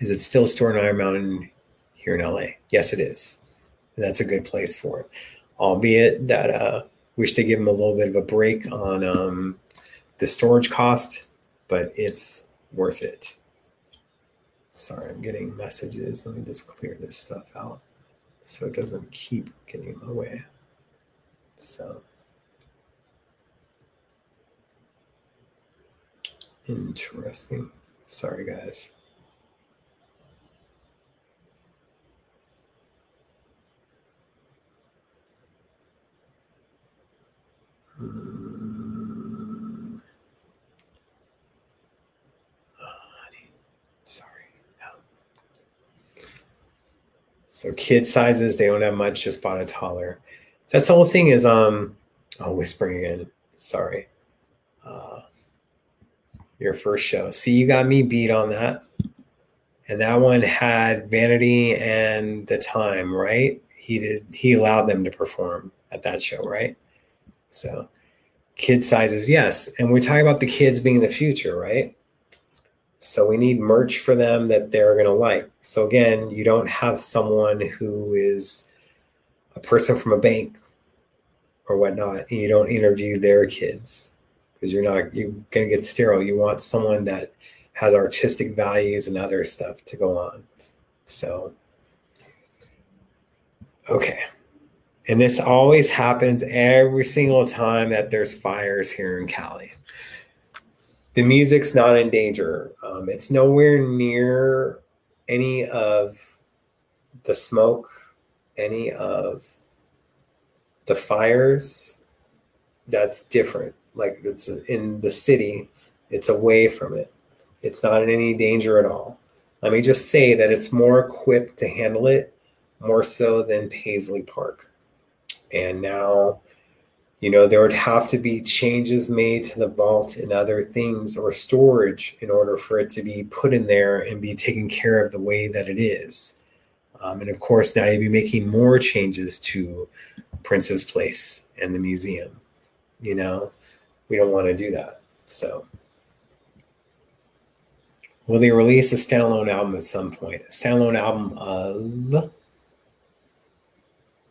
Is it still stored in Iron Mountain here in LA? Yes, it is. And that's a good place for it. Albeit that uh wish to give them a little bit of a break on um the storage cost, but it's worth it. Sorry, I'm getting messages. Let me just clear this stuff out so it doesn't keep getting in my way. So interesting. Sorry, guys. Hmm. Oh, honey. Sorry. So kid sizes, they don't have much, just bought a taller. So that's the whole thing is um oh whispering again. Sorry. Uh your first show. See, you got me beat on that. And that one had Vanity and the time, right? He did he allowed them to perform at that show, right? So kid sizes, yes. And we're talking about the kids being the future, right? So we need merch for them that they're going to like. So again, you don't have someone who is a person from a bank or whatnot, and you don't interview their kids because you're not you're going to get sterile. You want someone that has artistic values and other stuff to go on. So, okay. And this always happens every single time that there's fires here in Cali the music's not in danger. Um, it's nowhere near any of the smoke, any of the fires. That's different. Like it's in the city, it's away from it. It's not in any danger at all. Let me just say that it's more equipped to handle it more so than Paisley Park. And now you know, there would have to be changes made to the vault and other things or storage in order for it to be put in there and be taken care of the way that it is. Um, and of course, now you'd be making more changes to Prince's Place and the museum. You know, we don't want to do that. So, will they release a standalone album at some point? A standalone album of.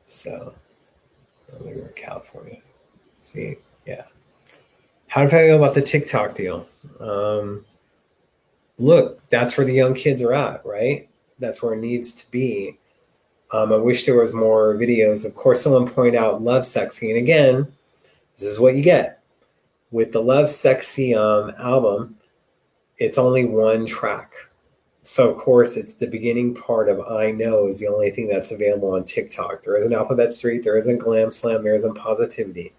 So, California. See, yeah. How do I feel about the TikTok deal? Um, look, that's where the young kids are at, right? That's where it needs to be. Um, I wish there was more videos. Of course, someone pointed out Lovesexy, and again, this is what you get with the Lovesexy um, album. It's only one track, so of course, it's the beginning part of Eye No is the only thing that's available on TikTok. There isn't Alphabet Street, there isn't Glam Slam, there isn't Positivity.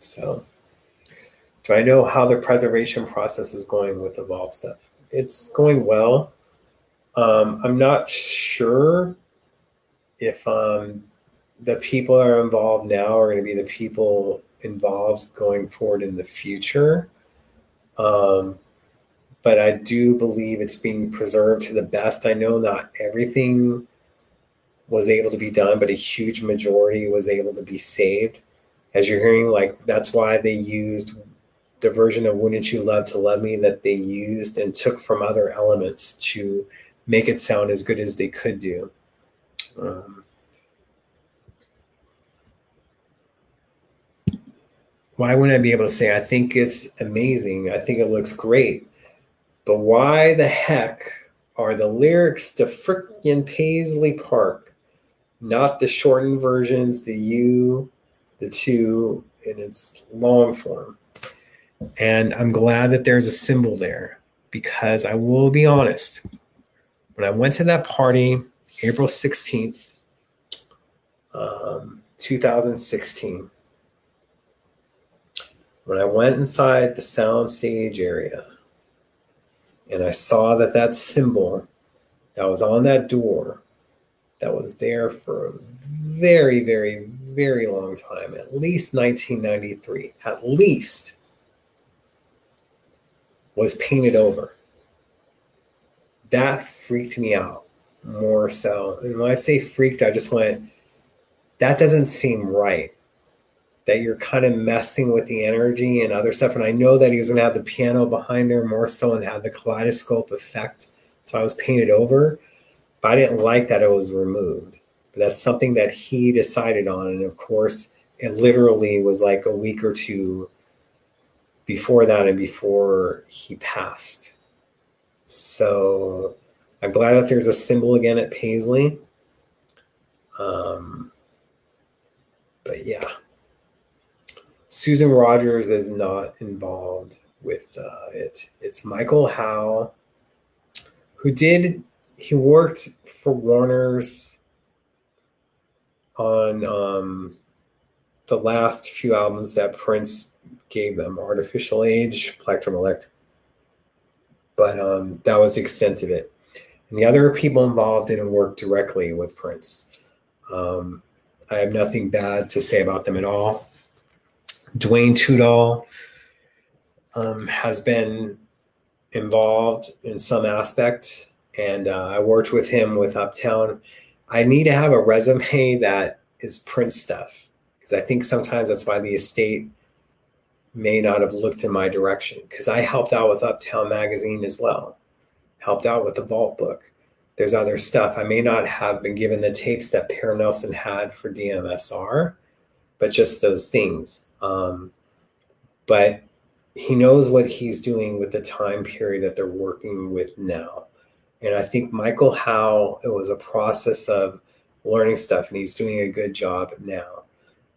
So Do I know how the preservation process is going with the vault stuff? It's going well. Um, I'm not sure if um, the people that are involved now are going to be the people involved going forward in the future. Um, but I do believe it's being preserved to the best. I know not everything was able to be done, but a huge majority was able to be saved. As you're hearing, like that's why they used the version of Wouldn't You Love to Love Me that they used and took from other elements to make it sound as good as they could do. Um, why wouldn't I be able to say, I think it's amazing? I think it looks great. But why the heck are the lyrics to frickin' Paisley Park not the shortened versions, the U, the two in its long form? And I'm glad that there's a symbol there because I will be honest. When I went to that party, April 16th, um, 2016, when I went inside the sound stage area and I saw that that symbol that was on that door that was there for a very, very, very long time, at least 1993, at least was painted over. That freaked me out more so. And when I say freaked, I just went, that doesn't seem right. That you're kind of messing with the energy and other stuff. And I know that he was going to have the piano behind there more so and have the kaleidoscope effect. So I was painted over, but I didn't like that it was removed. But that's something that he decided on. And of course, it literally was like a week or two before that and before he passed. So I'm glad that there's a symbol again at Paisley. Um, but yeah, Susan Rogers is not involved with uh, it. It's Michael Howe, who did he worked for Warner's on um, the last few albums that Prince gave them Art Official Age, Plectrum Electrum. But um, that was the extent of it. And the other people involved didn't work directly with Prince. Um, I have nothing bad to say about them at all. Duane Tudahl um, has been involved in some aspect, and uh, I worked with him with Uptown. I need to have a resume that is print stuff because I think sometimes that's why the estate may not have looked in my direction because I helped out with Uptown Magazine as well, helped out with the Vault book. There's other stuff. I may not have been given the tapes that Per Nilsen had for DMSR, but just those things. Um, but he knows what he's doing with the time period that they're working with now. And I think Michael Howe, it was a process of learning stuff, and he's doing a good job now.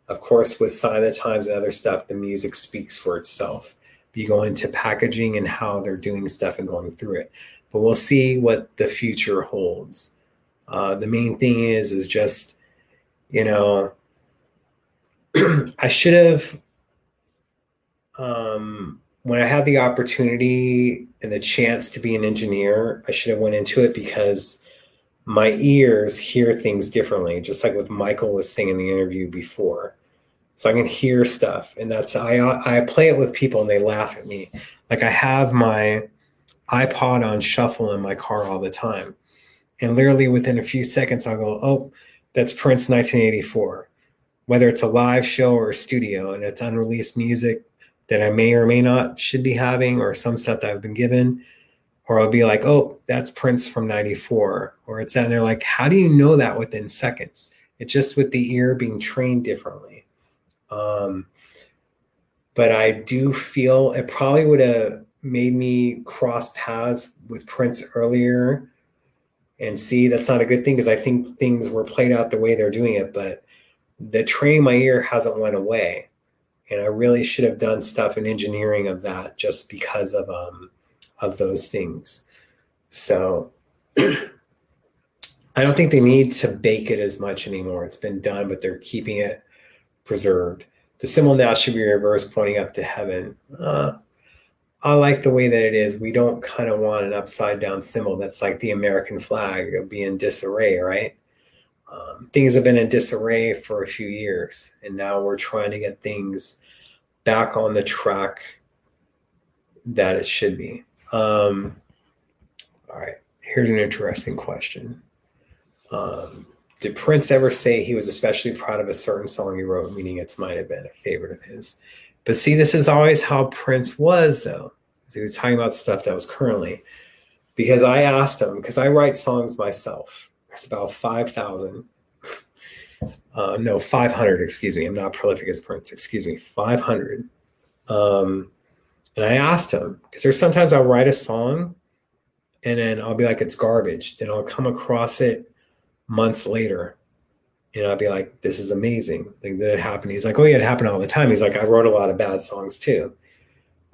Of course, with Sign of the Times and other stuff, the music speaks for itself. You go into packaging and how they're doing stuff and going through it. But we'll see what the future holds. Uh, the main thing is, is just, you know, I should have, um, when I had the opportunity and the chance to be an engineer, I should have went into it because my ears hear things differently, just like what Michael was saying in the interview before. So I can hear stuff, and that's I I play it with people and they laugh at me. Like I have my iPod on shuffle in my car all the time, and literally within a few seconds I'll go, oh, that's Prince 1984. Whether it's a live show or a studio, and it's unreleased music that I may or may not should be having, or some stuff that I've been given or I'll be like, oh, that's Prince from 94. Or it's that. And they're like, how do you know that within seconds? It's just with the ear being trained differently. Um, but I do feel it probably would have made me cross paths with Prince earlier and see that's not a good thing because I think things were played out the way they're doing it. But the train my ear hasn't went away. And I really should have done stuff in engineering of that just because of um, of those things. So I don't think they need to bake it as much anymore. It's been done, but they're keeping it preserved. The symbol now should be reversed, pointing up to heaven. Uh, I like the way that it is. We don't kind of want an upside down symbol that's like the American flag of being disarray, right? Um, things have been in disarray for a few years, and now we're trying to get things back on the track that it should be. Um, all right, here's an interesting question. Um, did Prince ever say he was especially proud of a certain song he wrote, meaning it might have been a favorite of his? But see, this is always how Prince was, though. He was talking about stuff that was currently. Because I asked him, because I write songs myself. It's about 5,000. Uh, no, 500, excuse me. I'm not prolific as Prince, excuse me, 500. Um, and I asked him, because there's sometimes I'll write a song and then I'll be like, it's garbage. Then I'll come across it months later and I'll be like, this is amazing. Like that happened. He's like, oh yeah, it happened all the time. He's like, I wrote a lot of bad songs too.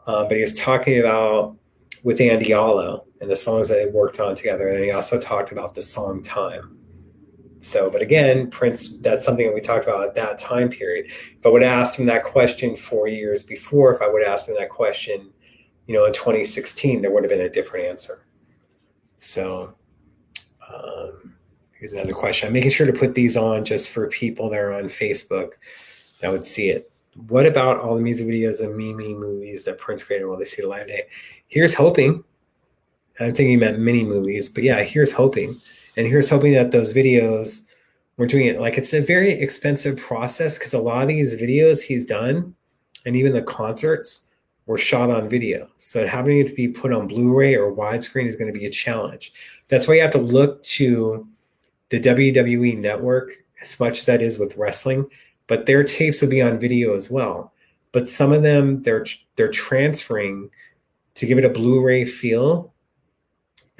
Uh, but he was talking about with Andy Allo and the songs that they worked on together. And he also talked about the song Time. So, but again, Prince, that's something that we talked about at that time period. If I would have asked him that question four years before, if I would have asked him that question, you know, in 2016, there would have been a different answer. So, um, here's another question. I'm making sure to put these on just for people that are on Facebook that would see it. What about all the music videos and Mimi movies that Prince created while they see the live day? Here's hoping. I'm thinking he meant mini movies, but yeah, here's hoping and here's hoping that those videos we're doing it like it's a very expensive process because a lot of these videos he's done and even the concerts were shot on video. So having it to be put on Blu-ray or widescreen is going to be a challenge. That's why you have to look to the WWE network as much as that is with wrestling, but their tapes will be on video as well. But some of them they're they're transferring to give it a Blu-ray feel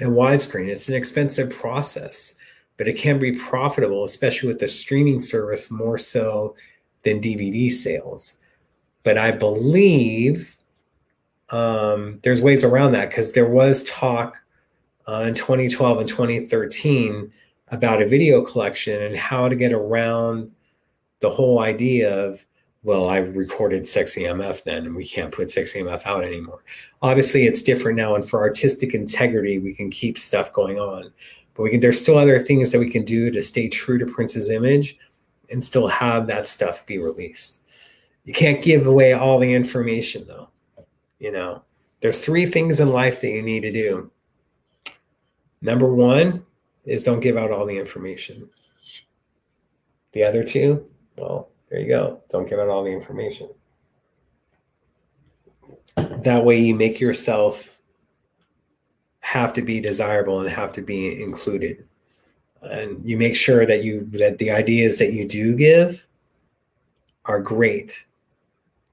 and widescreen. It's an expensive process, but it can be profitable, especially with the streaming service more so than DVD sales. But I believe um, there's ways around that because there was talk uh, in 2012 and 2013 about a video collection and how to get around the whole idea of well, I recorded Sexy MF then, and we can't put Sexy MF out anymore. Obviously, it's different now, and for artistic integrity, we can keep stuff going on. But we can. There's still other things that we can do to stay true to Prince's image, and still have that stuff be released. You can't give away all the information, though. You know, there's three things in life that you need to do. Number one is don't give out all the information. The other two, well, there you go. Don't give out all the information. That way, you make yourself have to be desirable and have to be included. And you make sure that you that the ideas that you do give are great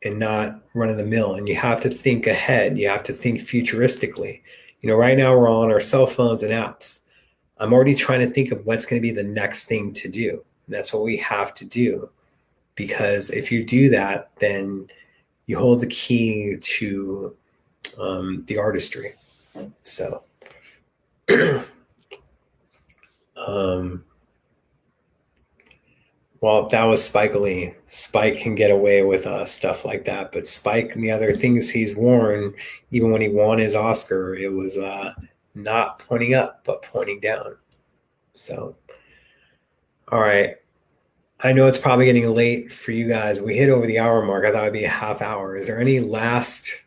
and not run of the mill. And you have to think ahead. You have to think futuristically. You know, right now we're all on our cell phones and apps. I'm already trying to think of what's going to be the next thing to do. And that's what we have to do because if you do that, then you hold the key to um, the artistry. So, um, well, that was Spike Lee. Spike can get away with uh, stuff like that, but Spike and the other things he's worn, even when he won his Oscar, it was uh, not pointing up, but pointing down. So, all right. I know it's probably getting late for you guys. We hit over the hour mark. I thought it'd be a half hour. Is there any last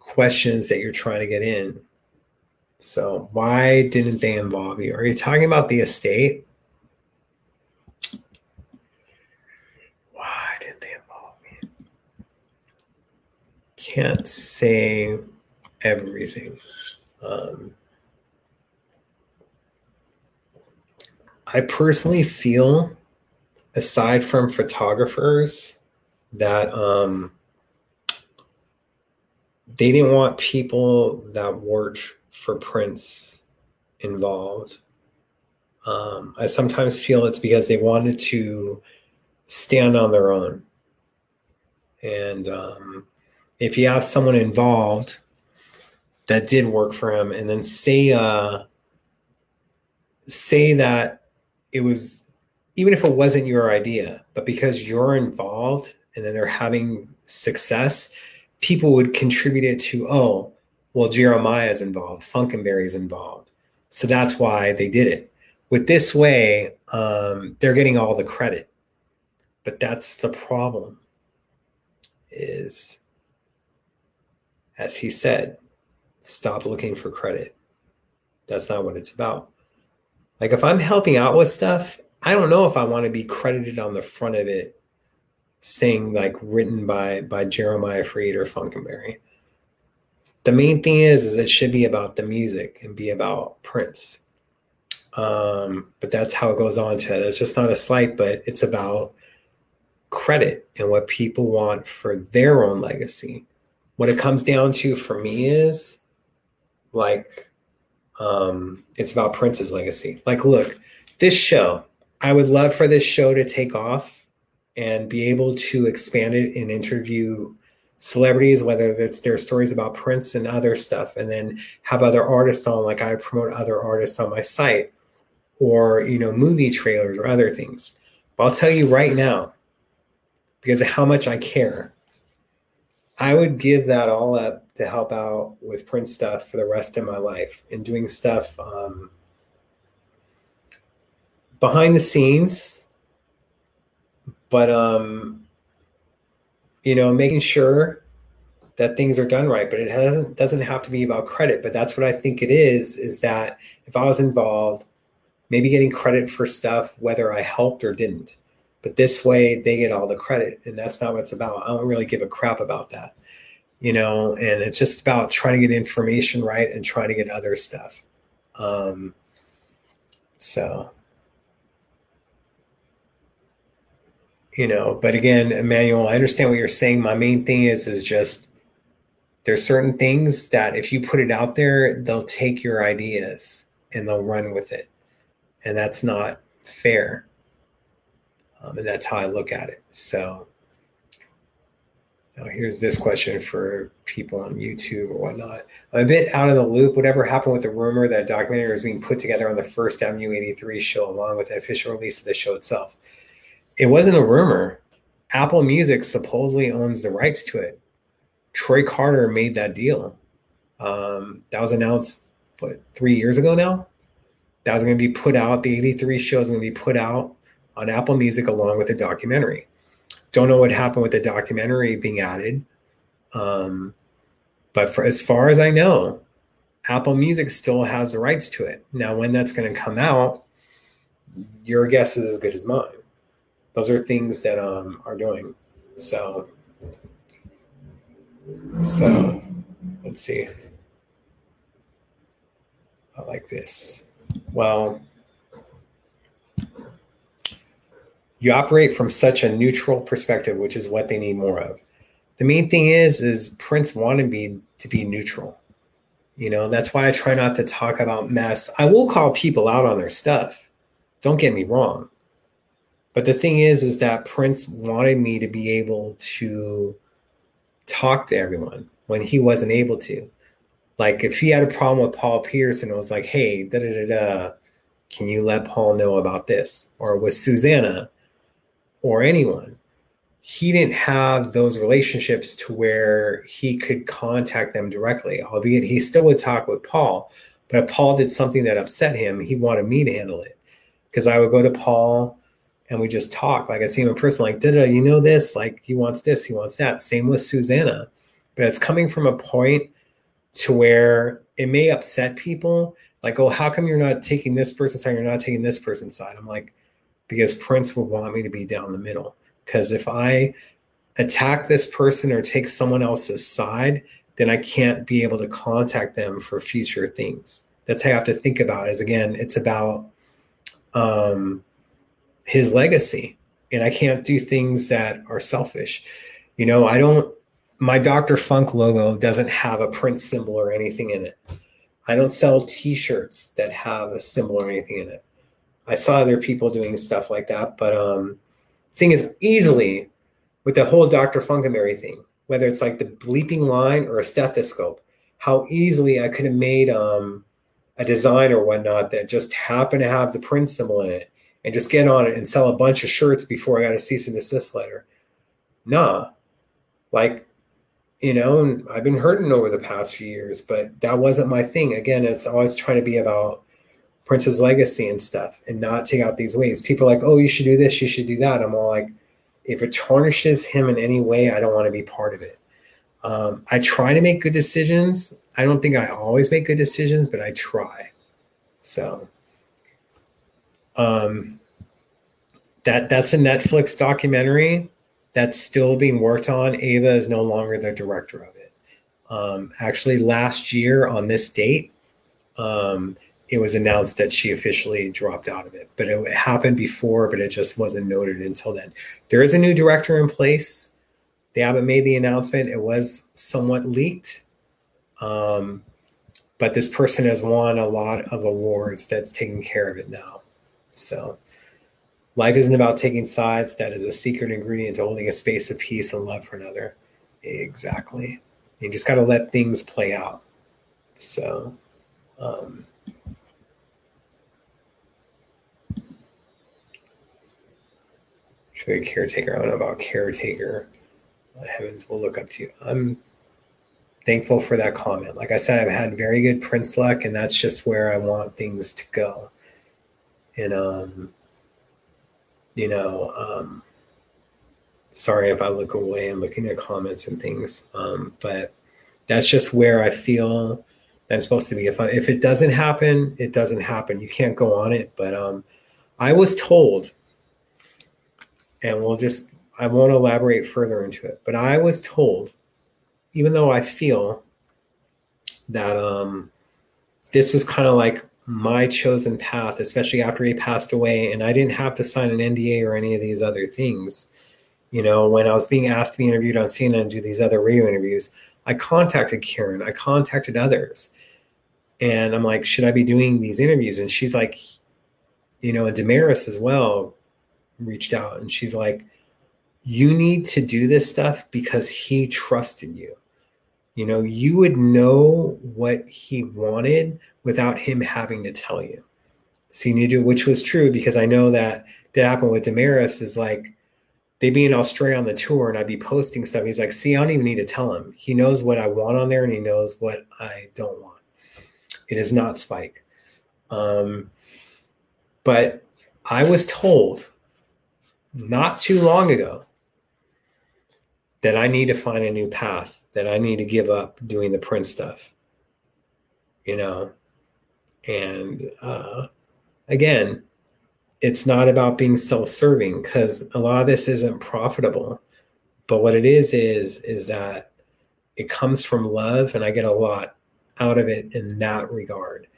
questions that you're trying to get in? So, why didn't they involve you? Are you talking about the estate? Why didn't they involve me? Can't say everything. Um, I personally feel aside from photographers that um, they didn't want people that worked for Prince involved. Um, I sometimes feel it's because they wanted to stand on their own. And um, if you have someone involved that did work for him, and then say uh, say that it was even if it wasn't your idea, but because you're involved and then they're having success, people would contribute it to, oh, well, Jeremiah's involved, Funkenberry's involved. So that's why they did it. With this way, um, they're getting all the credit. But that's the problem is, as he said, stop looking for credit. That's not what it's about. Like if I'm helping out with stuff, I don't know if I want to be credited on the front of it saying like written by by Jeremiah Freed or Funkenberry. The main thing is is it should be about the music and be about Prince. Um, but that's how it goes on to it. It's just not a slight, but it's about credit and what people want for their own legacy. What it comes down to for me is like um it's about Prince's legacy. Like look, this show, I would love for this show to take off and be able to expand it and interview celebrities, whether it's their stories about Prince and other stuff, and then have other artists on, like I promote other artists on my site, or you know, movie trailers or other things. But I'll tell you right now, because of how much I care, I would give that all up to help out with Prince stuff for the rest of my life and doing stuff um, behind the scenes, but um, you know, making sure that things are done right. But it doesn't doesn't have to be about credit. But that's what I think it is. Is that if I was involved, maybe getting credit for stuff whether I helped or didn't. But this way, they get all the credit, and that's not what it's about. I don't really give a crap about that you know, and it's just about trying to get information right and trying to get other stuff. Um, so, you know, but again, Emmanuel, I understand what you're saying. My main thing is, is just there's certain things that if you put it out there, they'll take your ideas and they'll run with it. And that's not fair. Um, and that's how I look at it. So, now, here's this question for people on YouTube or whatnot. I'm a bit out of the loop. Whatever happened with the rumor that documentary was being put together on the first MU83 show, along with the official release of the show itself? It wasn't a rumor. Apple Music supposedly owns the rights to it. Troy Carter made that deal. Um, that was announced, what, three years ago now? That was going to be put out. The 83 show is going to be put out on Apple Music along with the documentary. Don't know what happened with the documentary being added. Um, but for as far as I know, Apple Music still has the rights to it. Now, when that's going to come out, your guess is as good as mine. Those are things that um, are doing. So, so let's see. I like this. Well, you operate from such a neutral perspective, which is what they need more of. The main thing is, is Prince wanted me to be neutral. You know, that's why I try not to talk about mess. I will call people out on their stuff. Don't get me wrong. But the thing is, is that Prince wanted me to be able to talk to everyone when he wasn't able to. Like if he had a problem with Paul Peterson, it was like, hey, da da da da, can you let Paul know about this? Or with Susanna, or anyone. He didn't have those relationships to where he could contact them directly, albeit he still would talk with Paul. But if Paul did something that upset him, he wanted me to handle it. Because I would go to Paul and we just talk. Like I see him in person, like, da you know this? Like he wants this, he wants that. Same with Susanna. But it's coming from a point to where it may upset people. Like, oh, how come you're not taking this person's side? You're not taking this person's side. I'm like, because Prince would want me to be down the middle. Because if I attack this person or take someone else's side, then I can't be able to contact them for future things. That's how I have to think about it, is again, it's about um, his legacy. And I can't do things that are selfish. You know, I don't, my Dr. Funk logo doesn't have a Prince symbol or anything in it. I don't sell t shirts that have a symbol or anything in it. I saw other people doing stuff like that, but um, thing is easily with the whole Dr. Funkenberry thing, whether it's like the bleeping line or a stethoscope, how easily I could have made um, a design or whatnot that just happened to have the Prince symbol in it and just get on it and sell a bunch of shirts before I got a cease and desist letter. nah. Like, you know, I've been hurting over the past few years, but that wasn't my thing. Again, it's always trying to be about Prince's legacy and stuff and not take out these ways. People like, oh, you should do this, you should do that. I'm all like, if it tarnishes him in any way, I don't want to be part of it. Um, I try to make good decisions. I don't think I always make good decisions, but I try. So, um, that that's a Netflix documentary that's still being worked on. Ava is no longer the director of it. Um, actually, last year on this date, um, it was announced that she officially dropped out of it. But it happened before, but it just wasn't noted until then. There is a new director in place. They haven't made the announcement. It was somewhat leaked. Um, but this person has won a lot of awards that's taking care of it now. So life isn't about taking sides. That is a secret ingredient to holding a space of peace and love for another. Exactly. You just got to let things play out. So, um, should be a caretaker. I don't know about caretaker. The Heavens will look up to you. I'm thankful for that comment. Like I said, I've had very good Prince luck, and that's just where I want things to go. And um, you know, um, sorry if I look away and looking at comments and things, um, but that's just where I feel I'm supposed to be. If I, if it doesn't happen, it doesn't happen. You can't go on it. But um, I was told and we'll just I won't elaborate further into it, but I was told, even though I feel that um, this was kind of like my chosen path, especially after he passed away, and I didn't have to sign an NDA or any of these other things. You know, when I was being asked to be interviewed on CNN and do these other radio interviews, I contacted Kiran, I contacted others, and I'm like, should I be doing these interviews? And she's like, you know, and Damaris as well reached out and she's like, You need to do this stuff because he trusted you. You know, you would know what he wanted without him having to tell you. So you need to, which was true because I know that that happened with Damaris is like they'd be in Australia on the tour and I'd be posting stuff. He's like, see, I don't even need to tell him. He knows what I want on there and he knows what I don't want. It is not Spike. Um, but I was told not too long ago that I need to find a new path, that I need to give up doing the Prince stuff, you know? And uh, again, it's not about being self-serving because a lot of this isn't profitable. But what it is is is that it comes from love, and I get a lot out of it in that regard.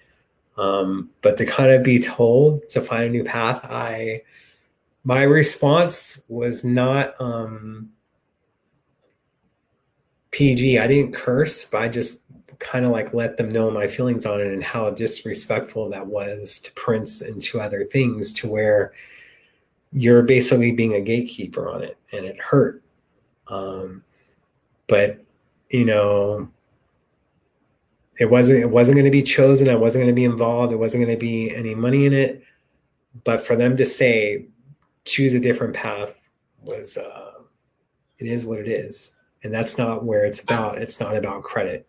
Um, but to kind of be told to find a new path, I my response was not um, PG. I didn't curse, but I just kind of like let them know my feelings on it and how disrespectful that was to Prince and to other things to where you're basically being a gatekeeper on it and it hurt. Um, but you know, it wasn't it wasn't going to be chosen. I wasn't going to be involved. There wasn't going to be any money in it. But for them to say choose a different path was uh, it is what it is and that's not where it's about it's not about credit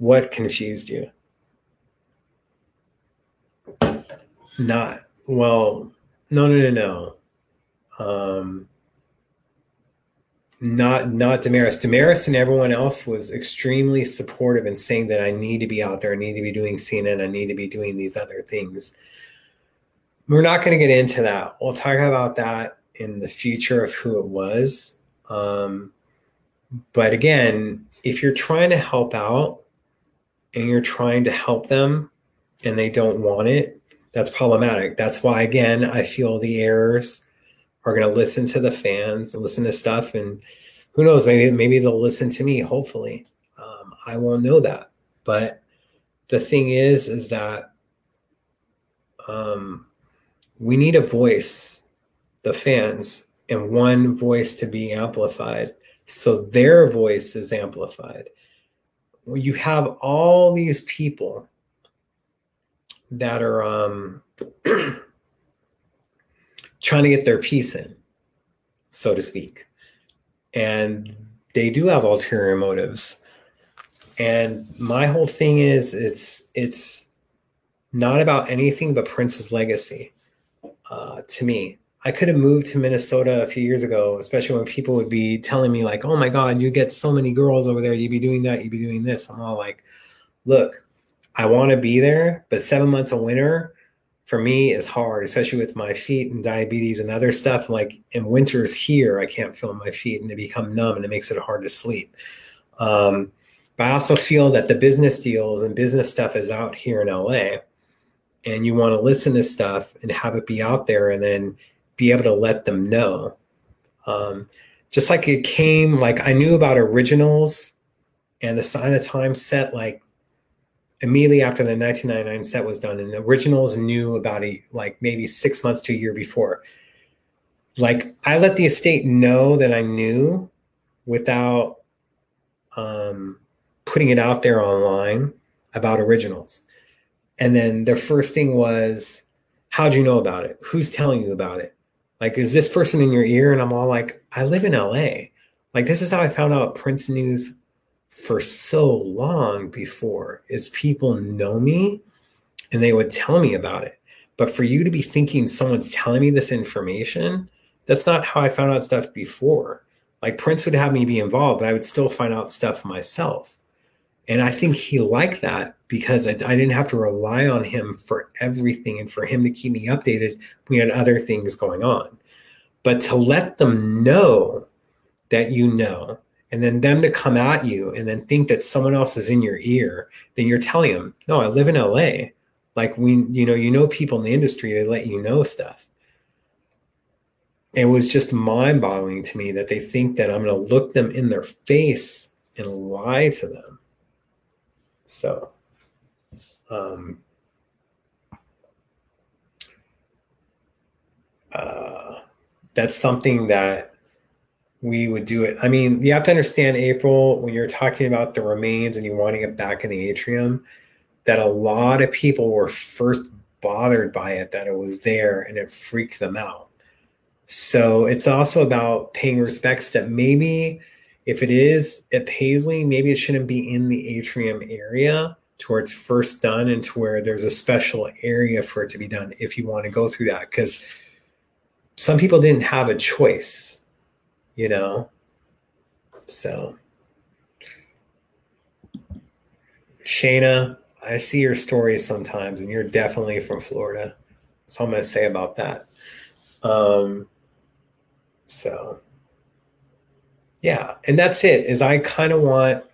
what confused you not well no no no no um not not Damaris. Damaris and everyone else was extremely supportive and saying that I need to be out there, I need to be doing CNN, I need to be doing these other things we're not going to get into that. We'll talk about that in the future of who it was. Um, but again, if you're trying to help out and you're trying to help them and they don't want it, that's problematic. That's why, again, I feel the heirs are going to listen to the fans listen to stuff. And who knows, maybe, maybe they'll listen to me, hopefully. Um, I won't know that. But the thing is, is that um, we need a voice, the fans, and one voice to be amplified. So their voice is amplified. You have all these people that are um, trying to get their piece in, so to speak. and they do have ulterior motives. And my whole thing is it's it's not about anything but Prince's legacy. Uh, to me, I could have moved to Minnesota a few years ago, especially when people would be telling me like, "Oh my God, you get so many girls over there. You'd be doing that. You'd be doing this." I'm all like, "Look, I want to be there, but seven months of winter for me is hard, especially with my feet and diabetes and other stuff. Like in winters here, I can't feel my feet and they become numb and it makes it hard to sleep. Um, but I also feel that the business deals and business stuff is out here in LA. And you want to listen to stuff and have it be out there and then be able to let them know. Um, just like it came, like I knew about originals and the sign of time set like immediately after the 1999 set was done and originals knew about it like maybe six months to a year before. Like i let the estate know that i knew without um, putting it out there online about originals. And then the first thing was how'd you know about it? Who's telling you about it like is this person in your ear and i'm all like i live in la like this is how i found out prince news for so long before is people know me and they would tell me about it. But for you to be thinking someone's telling me this information, that's not how I found out stuff before. Like Prince would have me be involved, but I would still find out stuff myself. And I think he liked that because I, I didn't have to rely on him for everything and for him to keep me updated. We had other things going on. But to let them know that you know and then them to come at you and then think that someone else is in your ear, then you're telling them, no, I live in LA. Like we, you know, you know people in the industry, they let you know stuff. It was just mind boggling to me that they think that I'm going to look them in their face and lie to them. So, um, uh, that's something that we would do it. I mean, you have to understand, April, when you're talking about the remains and you wanting it back in the atrium, that a lot of people were first bothered by it, that it was there and it freaked them out. So it's also about paying respects that maybe if it is at Paisley, maybe it shouldn't be in the atrium area to where it's first done and to where there's a special area for it to be done if you want to go through that. Because some people didn't have a choice you know? So, shana I see your stories sometimes, and you're definitely from Florida. That's all I'm going to say about that. Um, so, yeah, and that's it. Is I kind of want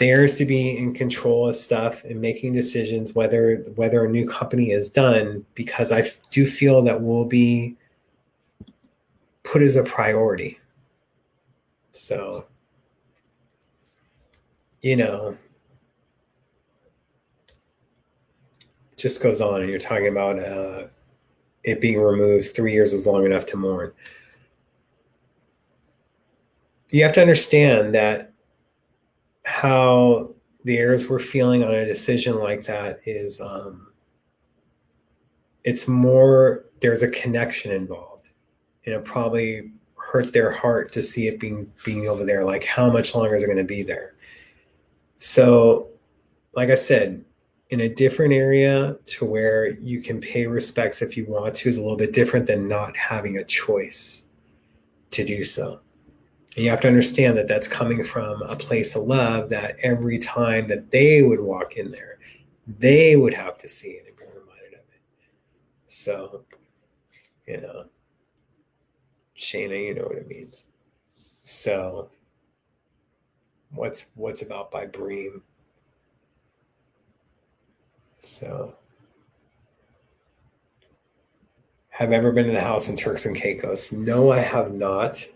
theirs to be in control of stuff and making decisions whether whether a new company is done because I do feel that we'll be put as a priority. So, you know, it just goes on, and you're talking about uh, it being removed. Three years is long enough to mourn. You have to understand that how the heirs were feeling on a decision like that is um, it's more there's a connection involved. And it probably hurt their heart to see it being being over there like how much longer is it going to be there? So like i said in a different area to where you can pay respects if you want to is a little bit different than not having a choice to do so and you have to understand that that's coming from a place of love that every time that they would walk in there they would have to see it and be reminded of it so you know Shayna, you know what it means. So what's what's about by Bream. So have ever been to the house in Turks and Caicos? No, I have not.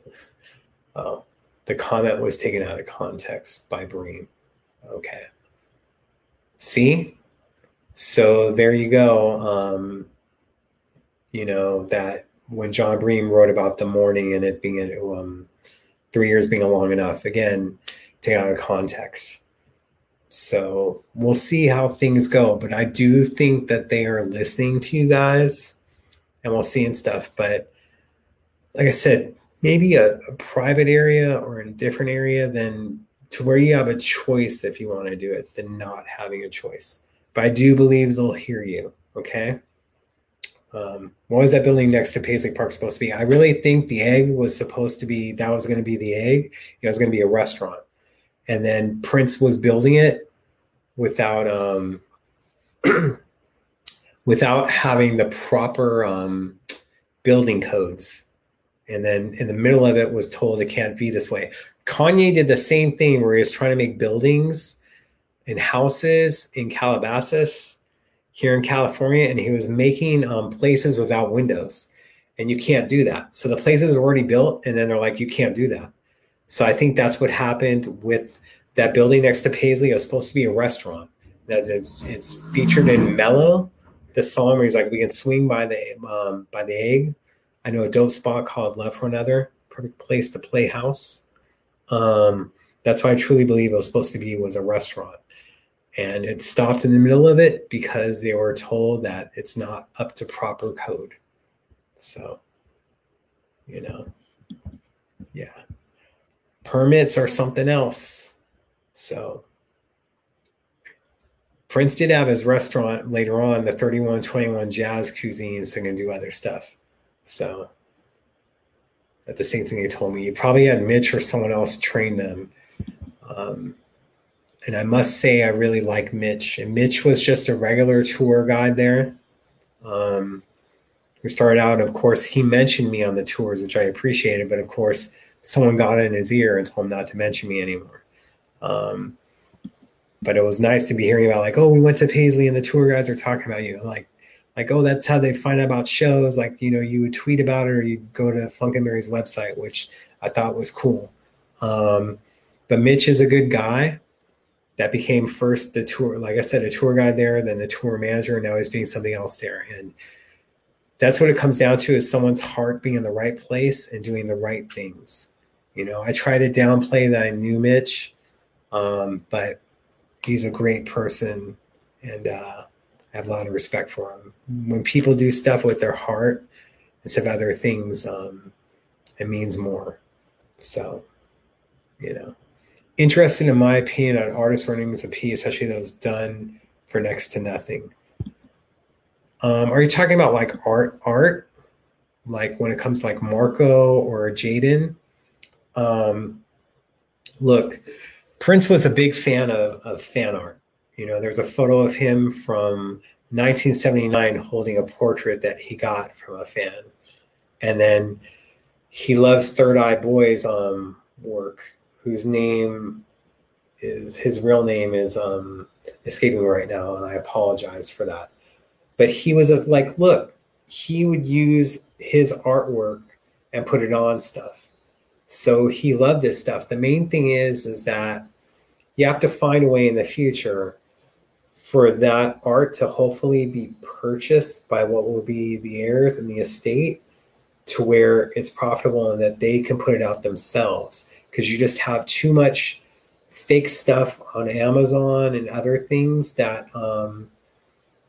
Oh, the comment was taken out of context by Bream. Okay. See? So there you go. Um, you know, that when Jon Bream wrote about the mourning and it being um, three years being long enough, again, taken out of context. So we'll see how things go. But I do think that they are listening to you guys and we'll see and stuff. But like I said, maybe a, a private area or in a different area than to where you have a choice if you want to do it than not having a choice. But I do believe they'll hear you. Okay. Um, what was that building next to Paisley Park supposed to be? I really think the egg was supposed to be that was going to be the egg. It was going to be a restaurant, and then Prince was building it without um, without having the proper um, building codes. And then in the middle of it was told it can't be this way. Kanye did the same thing where he was trying to make buildings and houses in Calabasas here in California, and he was making um, places without windows, and you can't do that. So the places are already built, and then they're like, you can't do that. So I think that's what happened with that building next to Paisley. It was supposed to be a restaurant. That it's it's featured in Mellow, the song where he's like, we can swing by the um, by the egg. I know a dope spot called Love for Another, perfect place to play house. Um, that's why I truly believe it was supposed to be was a restaurant and it stopped in the middle of it because they were told that it's not up to proper code. So, you know, yeah. Permits are something else. So, Prince did have his restaurant later on, the 3121 Jazz Cuisine, so he can do other stuff. So, that's the same thing they told me. You probably had Mitch or someone else train them. Um, and I must say, I really like Mitch. And Mitch was just a regular tour guide there. Um, we started out, of course, he mentioned me on the tours, which I appreciated. But of course, someone got in his ear and told him not to mention me anymore. Um, but it was nice to be hearing about like, oh, we went to Paisley and the tour guides are talking about you. Like, like, oh, that's how they find out about shows. Like, you know, you would tweet about it or you go to Funkenberry's website, which I thought was cool. Um, but Mitch is a good guy that became first the tour, like I said, a tour guide there, then the tour manager, and now he's doing something else there. And that's what it comes down to is someone's heart being in the right place and doing the right things. You know, I try to downplay that I knew Mitch, um, but he's a great person and uh, Have a lot of respect for them. When people do stuff with their heart instead of other things, um, it means more. So, you know interesting, in my opinion, on artist earnings a piece, especially those done for next to nothing. Um, are you talking about like art, art, like when it comes to like Marco or Jaden? Um, look, Prince was a big fan of, of fan art. You know, there's a photo of him from 1979 holding a portrait that he got from a fan, and then he loved Third Eye Boy's um, work whose name is his real name is um escaping me right now, and I apologize for that. But he was a, like, look, he would use his artwork and put it on stuff. So he loved this stuff. The main thing is, is that you have to find a way in the future for that art to hopefully be purchased by what will be the heirs and the estate to where it's profitable and that they can put it out themselves because you just have too much fake stuff on Amazon and other things that um,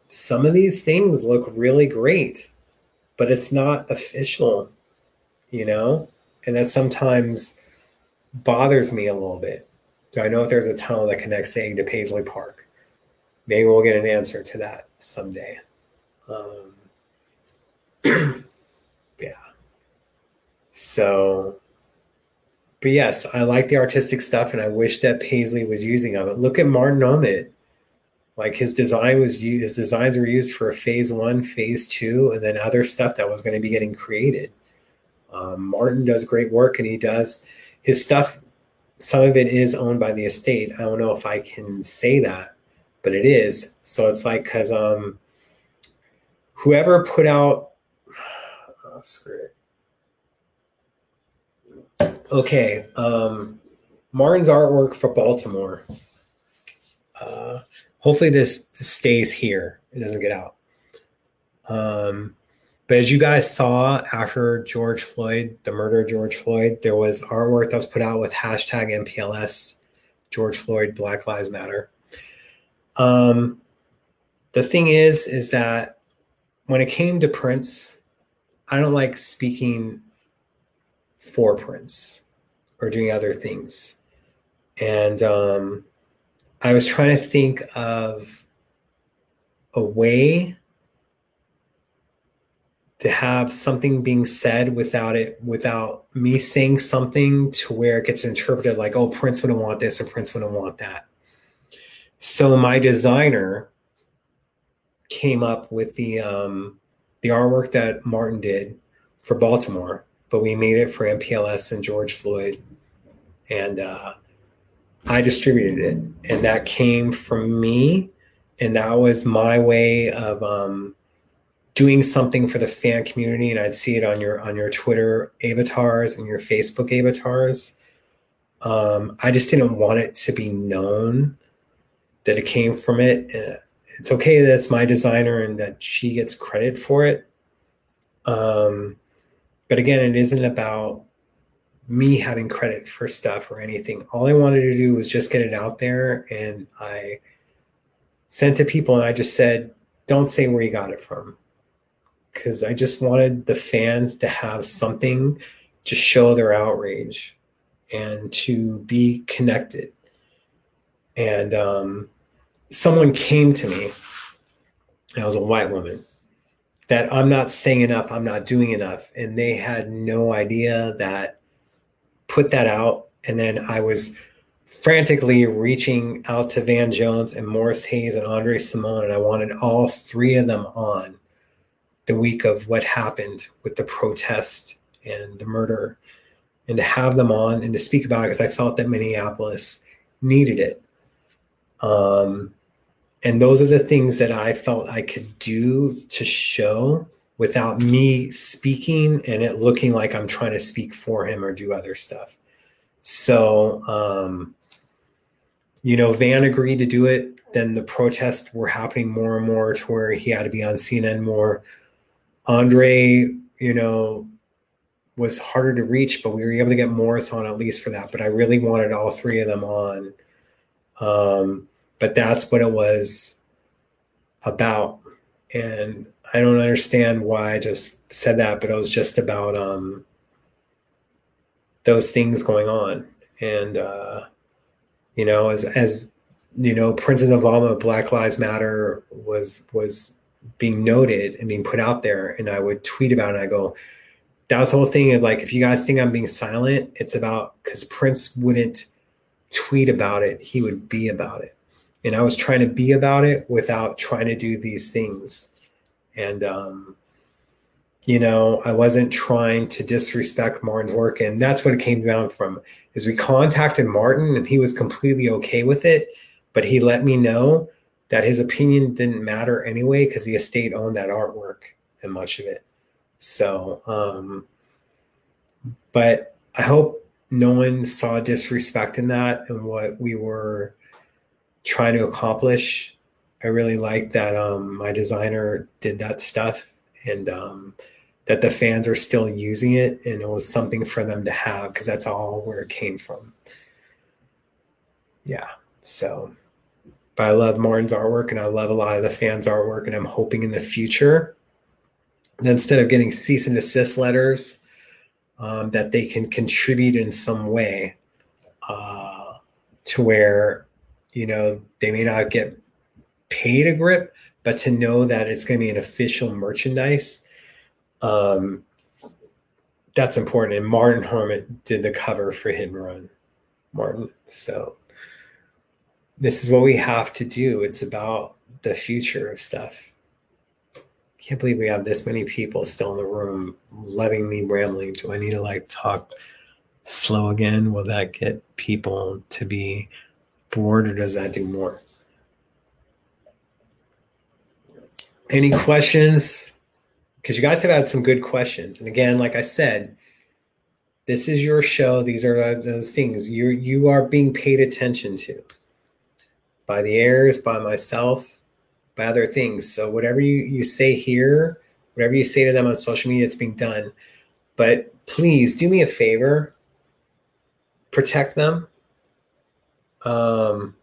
some of these things look really great, but it's not official, you know? And that sometimes bothers me a little bit. Do I know if there's a tunnel that connects Egg to Paisley Park? Maybe we'll get an answer to that someday. Um, yeah. So but yes, I like the artistic stuff, and I wish that Paisley was using of it. Look at Martin Homent. Like his design was used, his designs were used for phase one, phase two, and then other stuff that was going to be getting created. Um, Martin does great work, and he does his stuff. Some of it is owned by the estate. I don't know if I can say that, but it is. So it's like because um, whoever put out, oh, screw it Okay. Um, Martin's artwork for Baltimore. Uh, hopefully this stays here. It doesn't get out. Um, but as you guys saw after George Floyd, the murder of George Floyd, there was artwork that was put out with hashtag MPLS, George Floyd, Black Lives Matter. Um, the thing is, is that when it came to Prince, I don't like speaking for Prince or doing other things. And um, I was trying to think of a way to have something being said without it without me saying something to where it gets interpreted like oh prince wouldn't want this or prince wouldn't want that so my designer came up with the um, the artwork that martin did for baltimore but we made it for mpls and george floyd. And uh, i distributed it. And that came from me. And that was my way of um, doing something for the fan community. And i'd see it on your on your twitter avatars and your facebook avatars. Um, i just didn't want it to be known that it came from it. Uh, it's okay that it's my designer and that she gets credit for it. Um, but again it isn't about me having credit for stuff or anything. All i wanted to do was just get it out there and i sent to people and i just said don't say where you got it from. Because I just wanted the fans to have something to show their outrage and to be connected. And um, someone came to me, and I was a white woman, that I'm not saying enough, I'm not doing enough. And they had no idea that put that out. And then I was frantically reaching out to Van Jones and Morris Hayes and Andre Cymone, and I wanted all three of them on the week of what happened with the protest and the murder and to have them on and to speak about it because I felt that Minneapolis needed it. Um, and those are the things that I felt I could do to show without me speaking and it looking like I'm trying to speak for him or do other stuff. So, um, you know, Van agreed to do it. Then the protests were happening more and more to where he had to be on CNN more. Andre, you know, was harder to reach, but we were able to get Morris on at least for that. But I really wanted all three of them on. Um, but that's what it was about. And I don't understand why I just said that, but it was just about um, those things going on. And, uh, you know, as, as, you know, Prince's involvement with Black Lives Matter was, was being noted and being put out there and i would tweet about it i go that's the whole thing of like if you guys think i'm being silent it's about because prince wouldn't tweet about it he would be about it and i was trying to be about it without trying to do these things. And um you know i wasn't trying to disrespect martin's work. And that's what it came down from is we contacted martin and he was completely okay with it. But he let me know that his opinion didn't matter anyway because the estate owned that artwork and much of it. So, um, but I hope no one saw disrespect in that and what we were trying to accomplish. I really like that um, my designer did that stuff and um, that the fans are still using it and it was something for them to have because that's all where it came from. Yeah. So but I love Martin's artwork and I love a lot of the fans' artwork. And I'm hoping in the future that instead of getting cease and desist letters, um, that they can contribute in some way uh, to where, you know, they may not get paid a grip, but to know that it's going to be an official merchandise. Um, that's important. And Martin Homent did the cover for Hit and Run. Martin. So this is what we have to do. It's about the future of stuff. Can't believe we have this many people still in the room letting me rambling. Do I need to like talk slow again? Will that get people to be bored or does that do more? Any questions? Because you guys have had some good questions. And again, like I said, this is your show. These are those things you you are being paid attention to by the heirs, by myself, by other things. So whatever you, you say here, whatever you say to them on social media, it's being done. But please do me a favor, protect them. Um,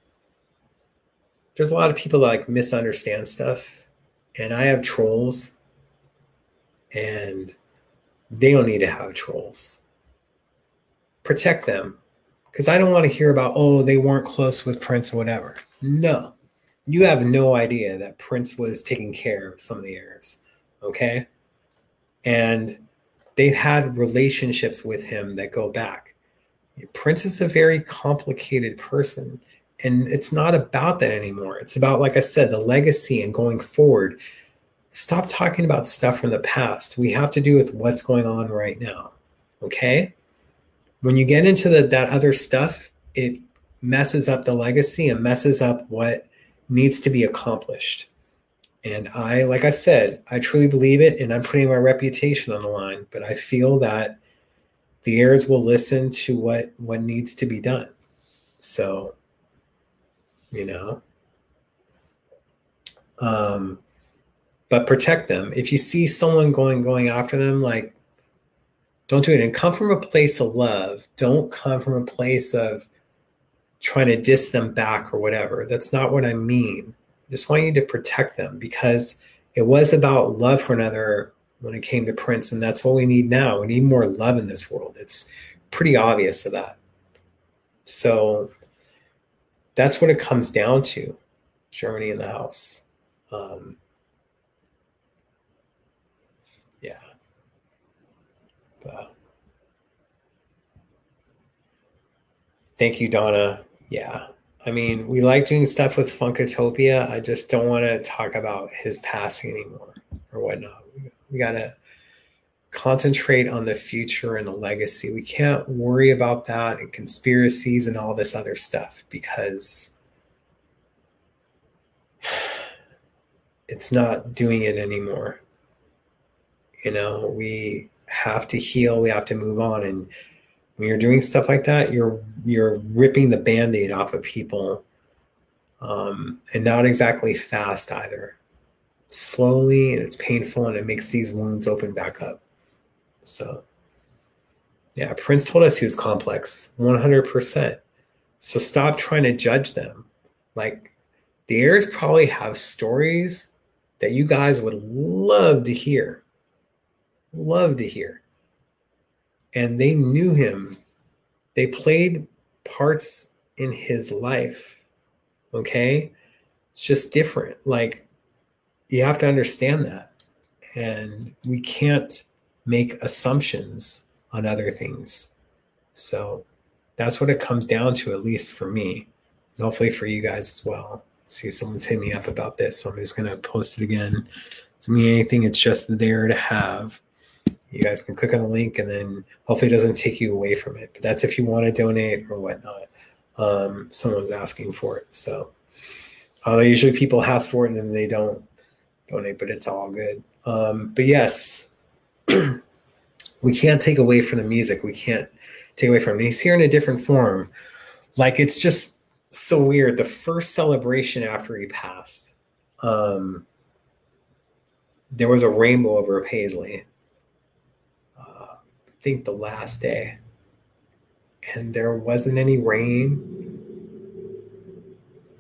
there's a lot of people that like misunderstand stuff, and I have trolls, and they don't need to have trolls. protect them because I don't want to hear about, oh, they weren't close with Prince or whatever. No, you have no idea that Prince was taking care of some of the heirs. Okay. And they've had relationships with him that go back. Prince is a very complicated person. And it's not about that anymore. It's about, like I said, the legacy and going forward. Stop talking about stuff from the past. We have to do with what's going on right now. Okay when you get into the, that other stuff, it messes up the legacy and messes up what needs to be accomplished. And I, like I said, I truly believe it, and I'm putting my reputation on the line. But I feel that the heirs will listen to what what needs to be done. So, you know, um, but protect them. If you see someone going going after them, like don't do it. And come from a place of love. Don't come from a place of trying to diss them back or whatever. That's not what i mean. I just want you to protect them because it was about love for another when it came to prince and that's what we need now we need more love in this world it's pretty obvious of that so that's what it comes down to germany in the house um, yeah uh, thank you, Donna. Yeah. I mean, we like doing stuff with Funkatopia. I just don't want to talk about his passing anymore or whatnot. We, got to concentrate on the future and the legacy. We can't worry about that and conspiracies and all this other stuff because it's not doing it anymore. You know, we have to heal we have to move on and when you're doing stuff like that you're you're ripping the band-aid off of people um, and not exactly fast either slowly and it's painful and it makes these wounds open back up so yeah prince told us he was complex 100% so stop trying to judge them like the heirs probably have stories that you guys would love to hear love to hear. And they knew him. They played parts in his life. Okay? It's just different. Like, you have to understand that. And we can't make assumptions on other things. So that's what it comes down to, at least for me. hopefully for you guys as well. See, someone's hit me up about this, so I'm just gonna post it again. It's me anything, it's just there to have you guys can click on the link and then hopefully it doesn't take you away from it. But that's if you want to donate or whatnot. Um, someone's asking for it. So uh, usually people ask for it and then they don't donate, but it's all good. Um, but yes, we can't take away from the music. We can't take away from it. He's here in a different form. Like it's just so weird. The first celebration after he passed, um, there was a rainbow over Paisley I think the last day. And there wasn't any rain,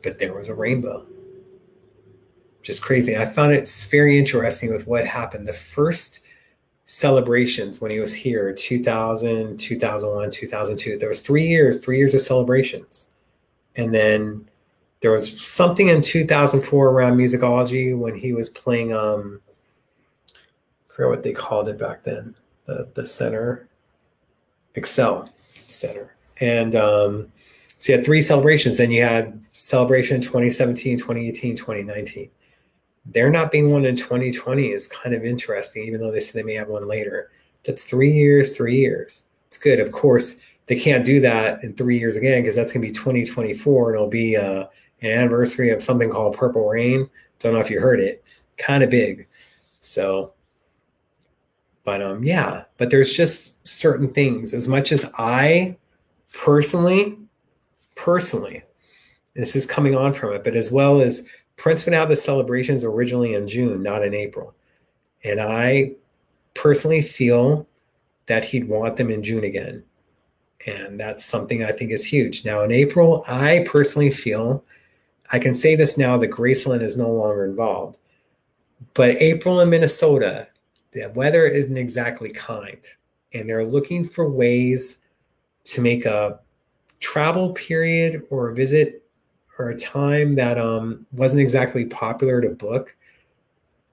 but there was a rainbow. Just crazy. I found it very interesting with what happened. The first celebrations when he was here 2000 2001 2002 there was three years three years of celebrations and then there was something in 2004 around musicology when he was playing um I forget what they called it back then the, the center, Xcel Center. And um, so you had three celebrations. Then you had celebration 2017, 2018, 2019. There not being one in 2020 is kind of interesting, even though they say they may have one later. That's three years, three years. It's good. Of course, they can't do that in three years again because that's going to be 2024 and it'll be uh, an anniversary of something called Purple Rain. Don't know if you heard it. Kind of big. So but um yeah but there's just certain things as much as i personally personally this is coming on from it but as well as prince would have the celebrations originally in june not in april. And i personally feel that he'd want them in june again. And that's something i think is huge. Now in april i personally feel i can say this now that graceland is no longer involved. But april in minnesota the weather isn't exactly kind. And they're looking for ways to make a travel period or a visit or a time that um, wasn't exactly popular to book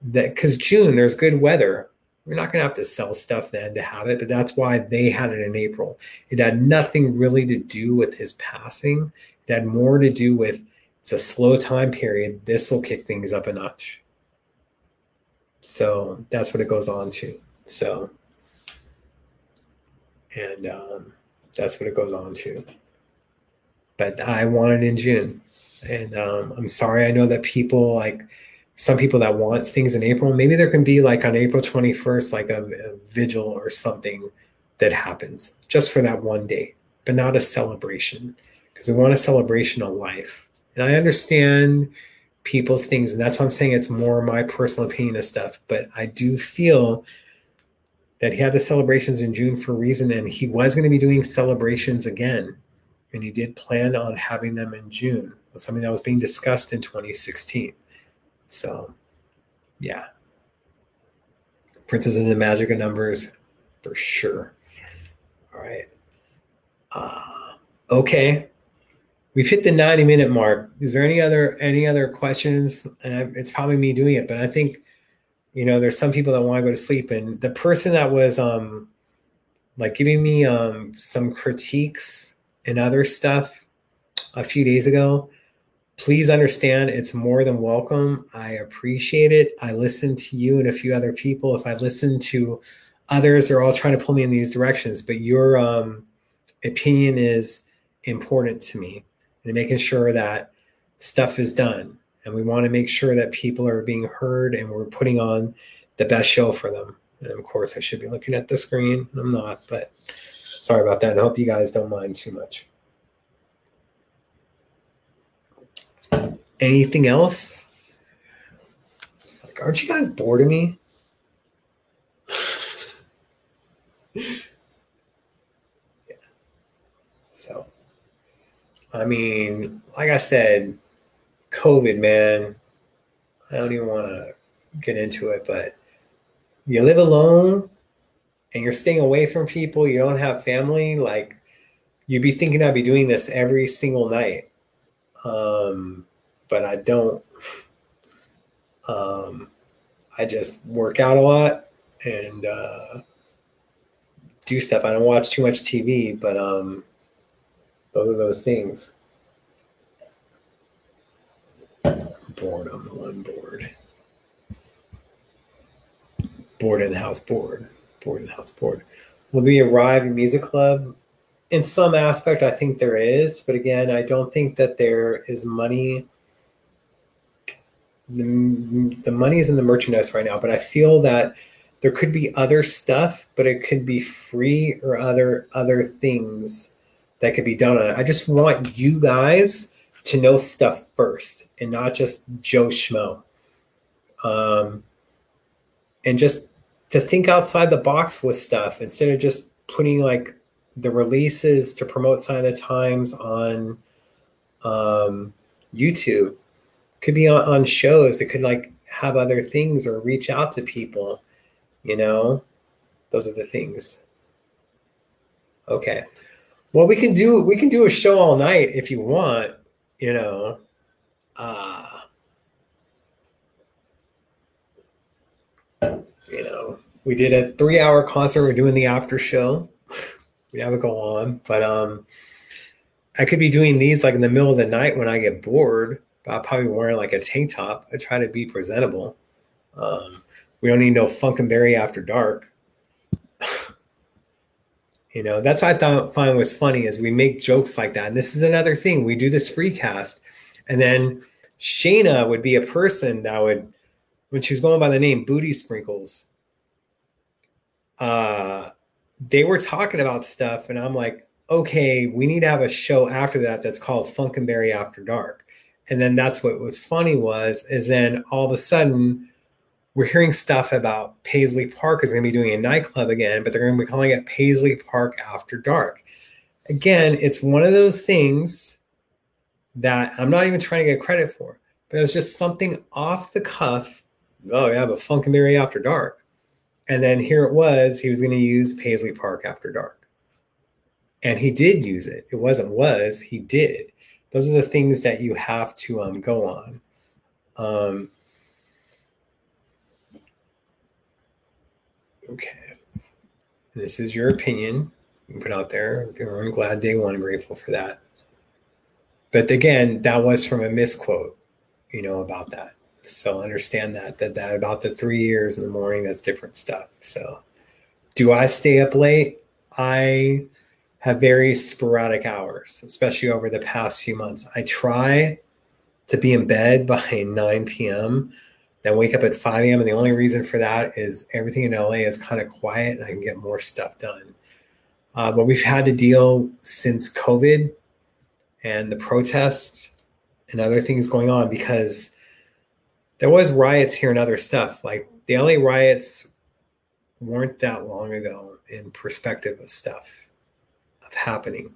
that because June there's good weather. We're not going to have to sell stuff then to have it, but that's why they had it in April. It had nothing really to do with his passing. It had more to do with it's a slow time period. This will kick things up a notch. So that's what it goes on to. So, and um, that's what it goes on to. But I want it in June. And um, I'm sorry. I know that people like some people that want things in April, maybe there can be like on April 21st, like a, a vigil or something that happens just for that one day, but not a celebration because we want a celebration of life. And I understand people's things, and that's why I'm saying it's more my personal opinion of stuff. But I do feel that he had the celebrations in June for a reason, and he was going to be doing celebrations again. And he did plan on having them in June, something that was being discussed in 2016. So, yeah. Princes and the Magic of Numbers for sure. All right. Uh, okay. We've hit the 90 minute mark. Is there any other any other questions? Uh, it's probably me doing it, but I think you know there's some people that want to go to sleep and the person that was um like giving me um some critiques and other stuff a few days ago please understand it's more than welcome. I appreciate it. I listen to you and a few other people. If I listen to others, they're all trying to pull me in these directions, but your um, opinion is important to me and making sure that stuff is done. And we want to make sure that people are being heard and we're putting on the best show for them. And of course, I should be looking at the screen. I'm not, but sorry about that. I hope you guys don't mind too much. Anything else? Like, aren't you guys bored of me? yeah. So, I mean, like I said, COVID, man, I don't even want to get into it, but you live alone and you're staying away from people, you don't have family, like you'd be thinking I'd be doing this every single night. Um, but I don't. Um, I just work out a lot and uh, do stuff. I don't watch too much TV, but um, those are those things. Bored on the one board. Bored in the house board. Bored in the house board. Will we Arrive at Music Club? In some aspect, I think there is, but again, I don't think that there is money the, the money is in the merchandise right now, but I feel that there could be other stuff, but it could be free or other other things that could be done on it. I just want you guys to know stuff first and not just Joe Schmo. Um, and just to think outside the box with stuff instead of just putting like the releases to promote Sign of the Times on um, YouTube could be on, on shows It could like have other things or reach out to people you know? Those are the things. Okay. Well we can do we can do a show all night if you want you know? Uh you know we did a three hour concert. We're doing the after show we have go on but um i could be doing these like in the middle of the night when i get bored But I'll probably wearing like a tank top. I try to be presentable. Um, we don't need no Funkenberry after dark. you know, that's what I thought find was funny is we make jokes like that. And this is another thing. We do this free cast. And then Shayna would be a person that would, when she was going by the name Booty Sprinkles, uh, they were talking about stuff, and I'm like, okay, we need to have a show after that that's called Funkenberry After Dark and then that's what was funny was is then all of a sudden we're hearing stuff about Paisley Park is going to be doing a nightclub again, but they're going to be calling it Paisley Park After Dark. Again, it's one of those things that I'm not even trying to get credit for, but it was just something off the cuff. Oh, yeah, but Funkenberry After Dark. And then here it was, he was going to use Paisley Park After Dark. and he did use it. It wasn't was, he did. Those are the things that you have to um, go on. Um, okay. This is your opinion. You put out there. I'm glad day one. Grateful for that. But again, that was from a misquote, you know, about that. So understand that that that about the three years in the morning, that's different stuff. So do I stay up late? I have very sporadic hours, especially over the past few months. I try to be in bed by 9 p.m., then wake up at 5 a.m. And the only reason for that is everything in LA is kind of quiet and I can get more stuff done. Uh, but we've had to deal since COVID and the protests and other things going on because there was riots here and other stuff. Like the LA riots weren't that long ago in perspective of stuff of happening.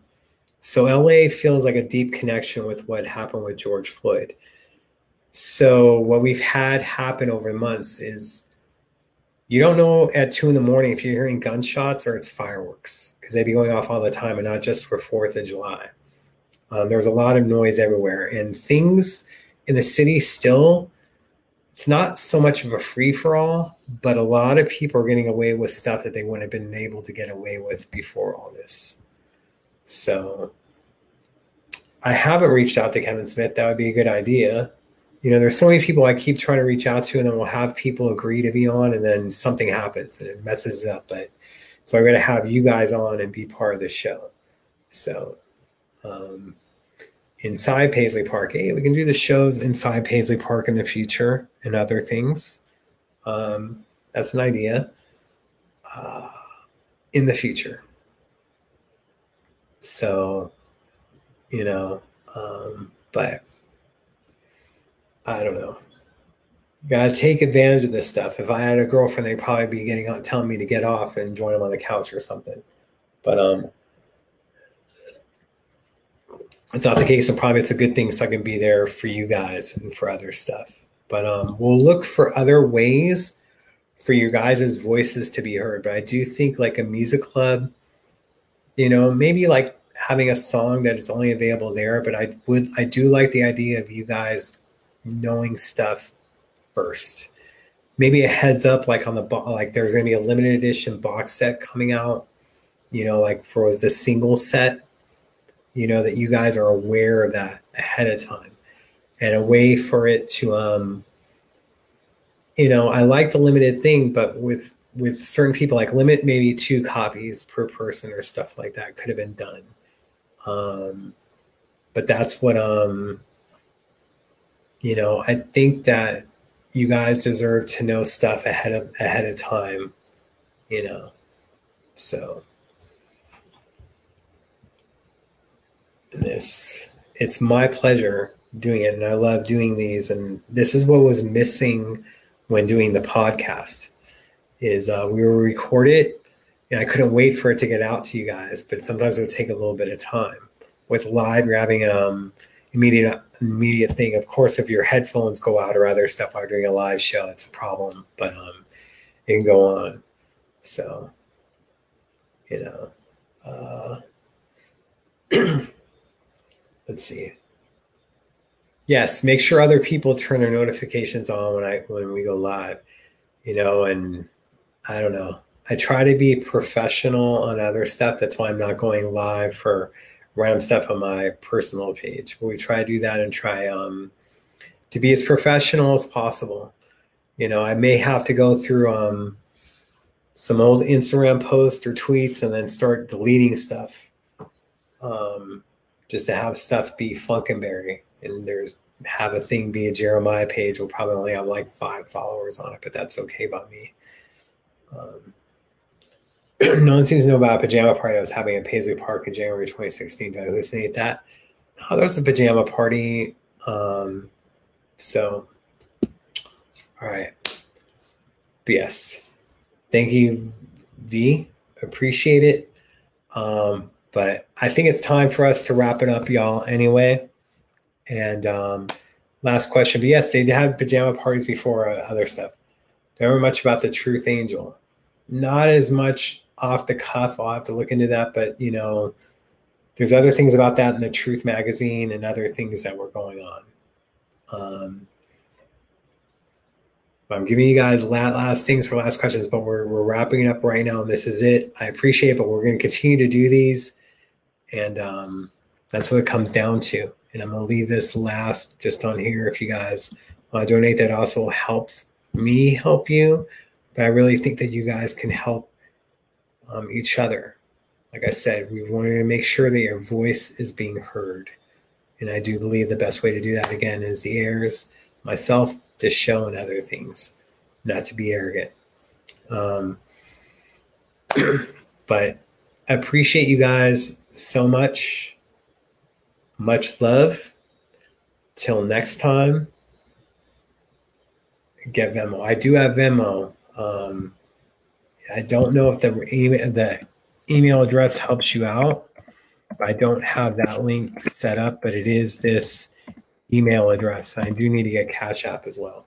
So LA feels like a deep connection with what happened with George Floyd. So what we've had happen over months is you don't know at two in the morning if you're hearing gunshots or it's fireworks because they'd be going off all the time and not just for Fourth of July. Um, there was a lot of noise everywhere and things in the city still it's not so much of a free for all, but a lot of people are getting away with stuff that they wouldn't have been able to get away with before all this. So I haven't reached out to Kevin Smith. That would be a good idea. You know, there's so many people I keep trying to reach out to, and then we'll have people agree to be on, and then something happens and it messes up. But so I'm going to have you guys on and be part of the show. So, um, inside Paisley Park. Hey, we can do the shows inside Paisley Park in the future and other things. Um, that's an idea uh, in the future. So, you know, um, but I don't know. Got to take advantage of this stuff. If I had a girlfriend, they'd probably be getting on, telling me to get off and join them on the couch or something. But um, it's not the case and probably it's a good thing so i can be there for you guys and for other stuff. But um, we'll look for other ways for your guys' voices to be heard. But i do think like a music club you know maybe like having a song that is only available there. But i would i do like the idea of you guys knowing stuff first. Maybe a heads up like on the box, like there's going to be a limited edition box set coming out you know like for was the single set you know that you guys are aware of that ahead of time. And a way for it to um you know i like the limited thing but with with certain people like limit maybe two copies per person or stuff like that could have been done. Um but that's what um you know i think that you guys deserve to know stuff ahead of ahead of time you know so this. It's my pleasure doing it, and I love doing these. And this is what was missing when doing the podcast is uh, we will record it, and I couldn't wait for it to get out to you guys. But sometimes it would take a little bit of time. With live, you're um immediate immediate thing. Of course, if your headphones go out or other stuff while doing a live show, it's a problem. But um, it can go on. So, you know. Uh, let's see. Yes, make sure other people turn their notifications on when I when we go live. You know, and I don't know. I try to be professional on other stuff. That's why I'm not going live for random stuff on my personal page. But we try to do that and try um, to be as professional as possible. You know, I may have to go through um, some old Instagram posts or tweets and then start deleting stuff. Um, just to have stuff be Funkenberry and there's have a thing be a Jeremiah page will probably only have like five followers on it, but that's okay by me. Um, no one seems to know about a pajama party I was having at Paisley Park in January 2016. Did I hallucinate that? Oh, there was a pajama party. Um, so, all right. But yes, thank you, V. Appreciate it. Um, but I think it's time for us to wrap it up, y'all, anyway. And um, last question. But yes, they had pajama parties before uh, other stuff. Remember much about the Truth Angel. Not as much off the cuff. I'll have to look into that. But, you know, there's other things about that in the Truth magazine and other things that were going on. Um, I'm giving you guys last, last things for last questions, but we're, we're wrapping it up right now. And this is it. I appreciate it, but we're going to continue to do these. And um, that's what it comes down to. And I'm going to leave this last just on here. If you guys want to donate, that also helps me help you. But I really think that you guys can help um, each other. Like I said, we want to make sure that your voice is being heard. And I do believe the best way to do that, again, is the heirs, myself, this show, and other things, not to be arrogant. Um, but I appreciate you guys so much. Much love. Till next time, get Venmo. I do have Venmo. Um, I don't know if the email the email address helps you out. I don't have that link set up, but it is this email address. I do need to get Cash App as well.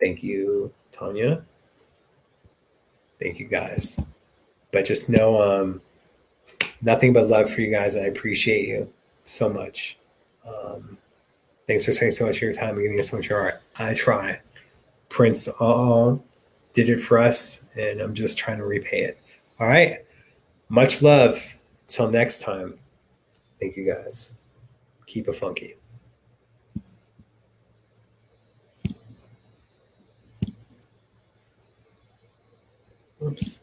Thank you, Tanya. Thank you guys. But just know um, nothing but love for you guys. I appreciate you so much. Um, thanks for spending so much of your time and giving us so much of your art. I try. Prince all did it for us, and I'm just trying to repay it. All right. Much love. Till next time. Thank you guys. Keep it funky. Oops.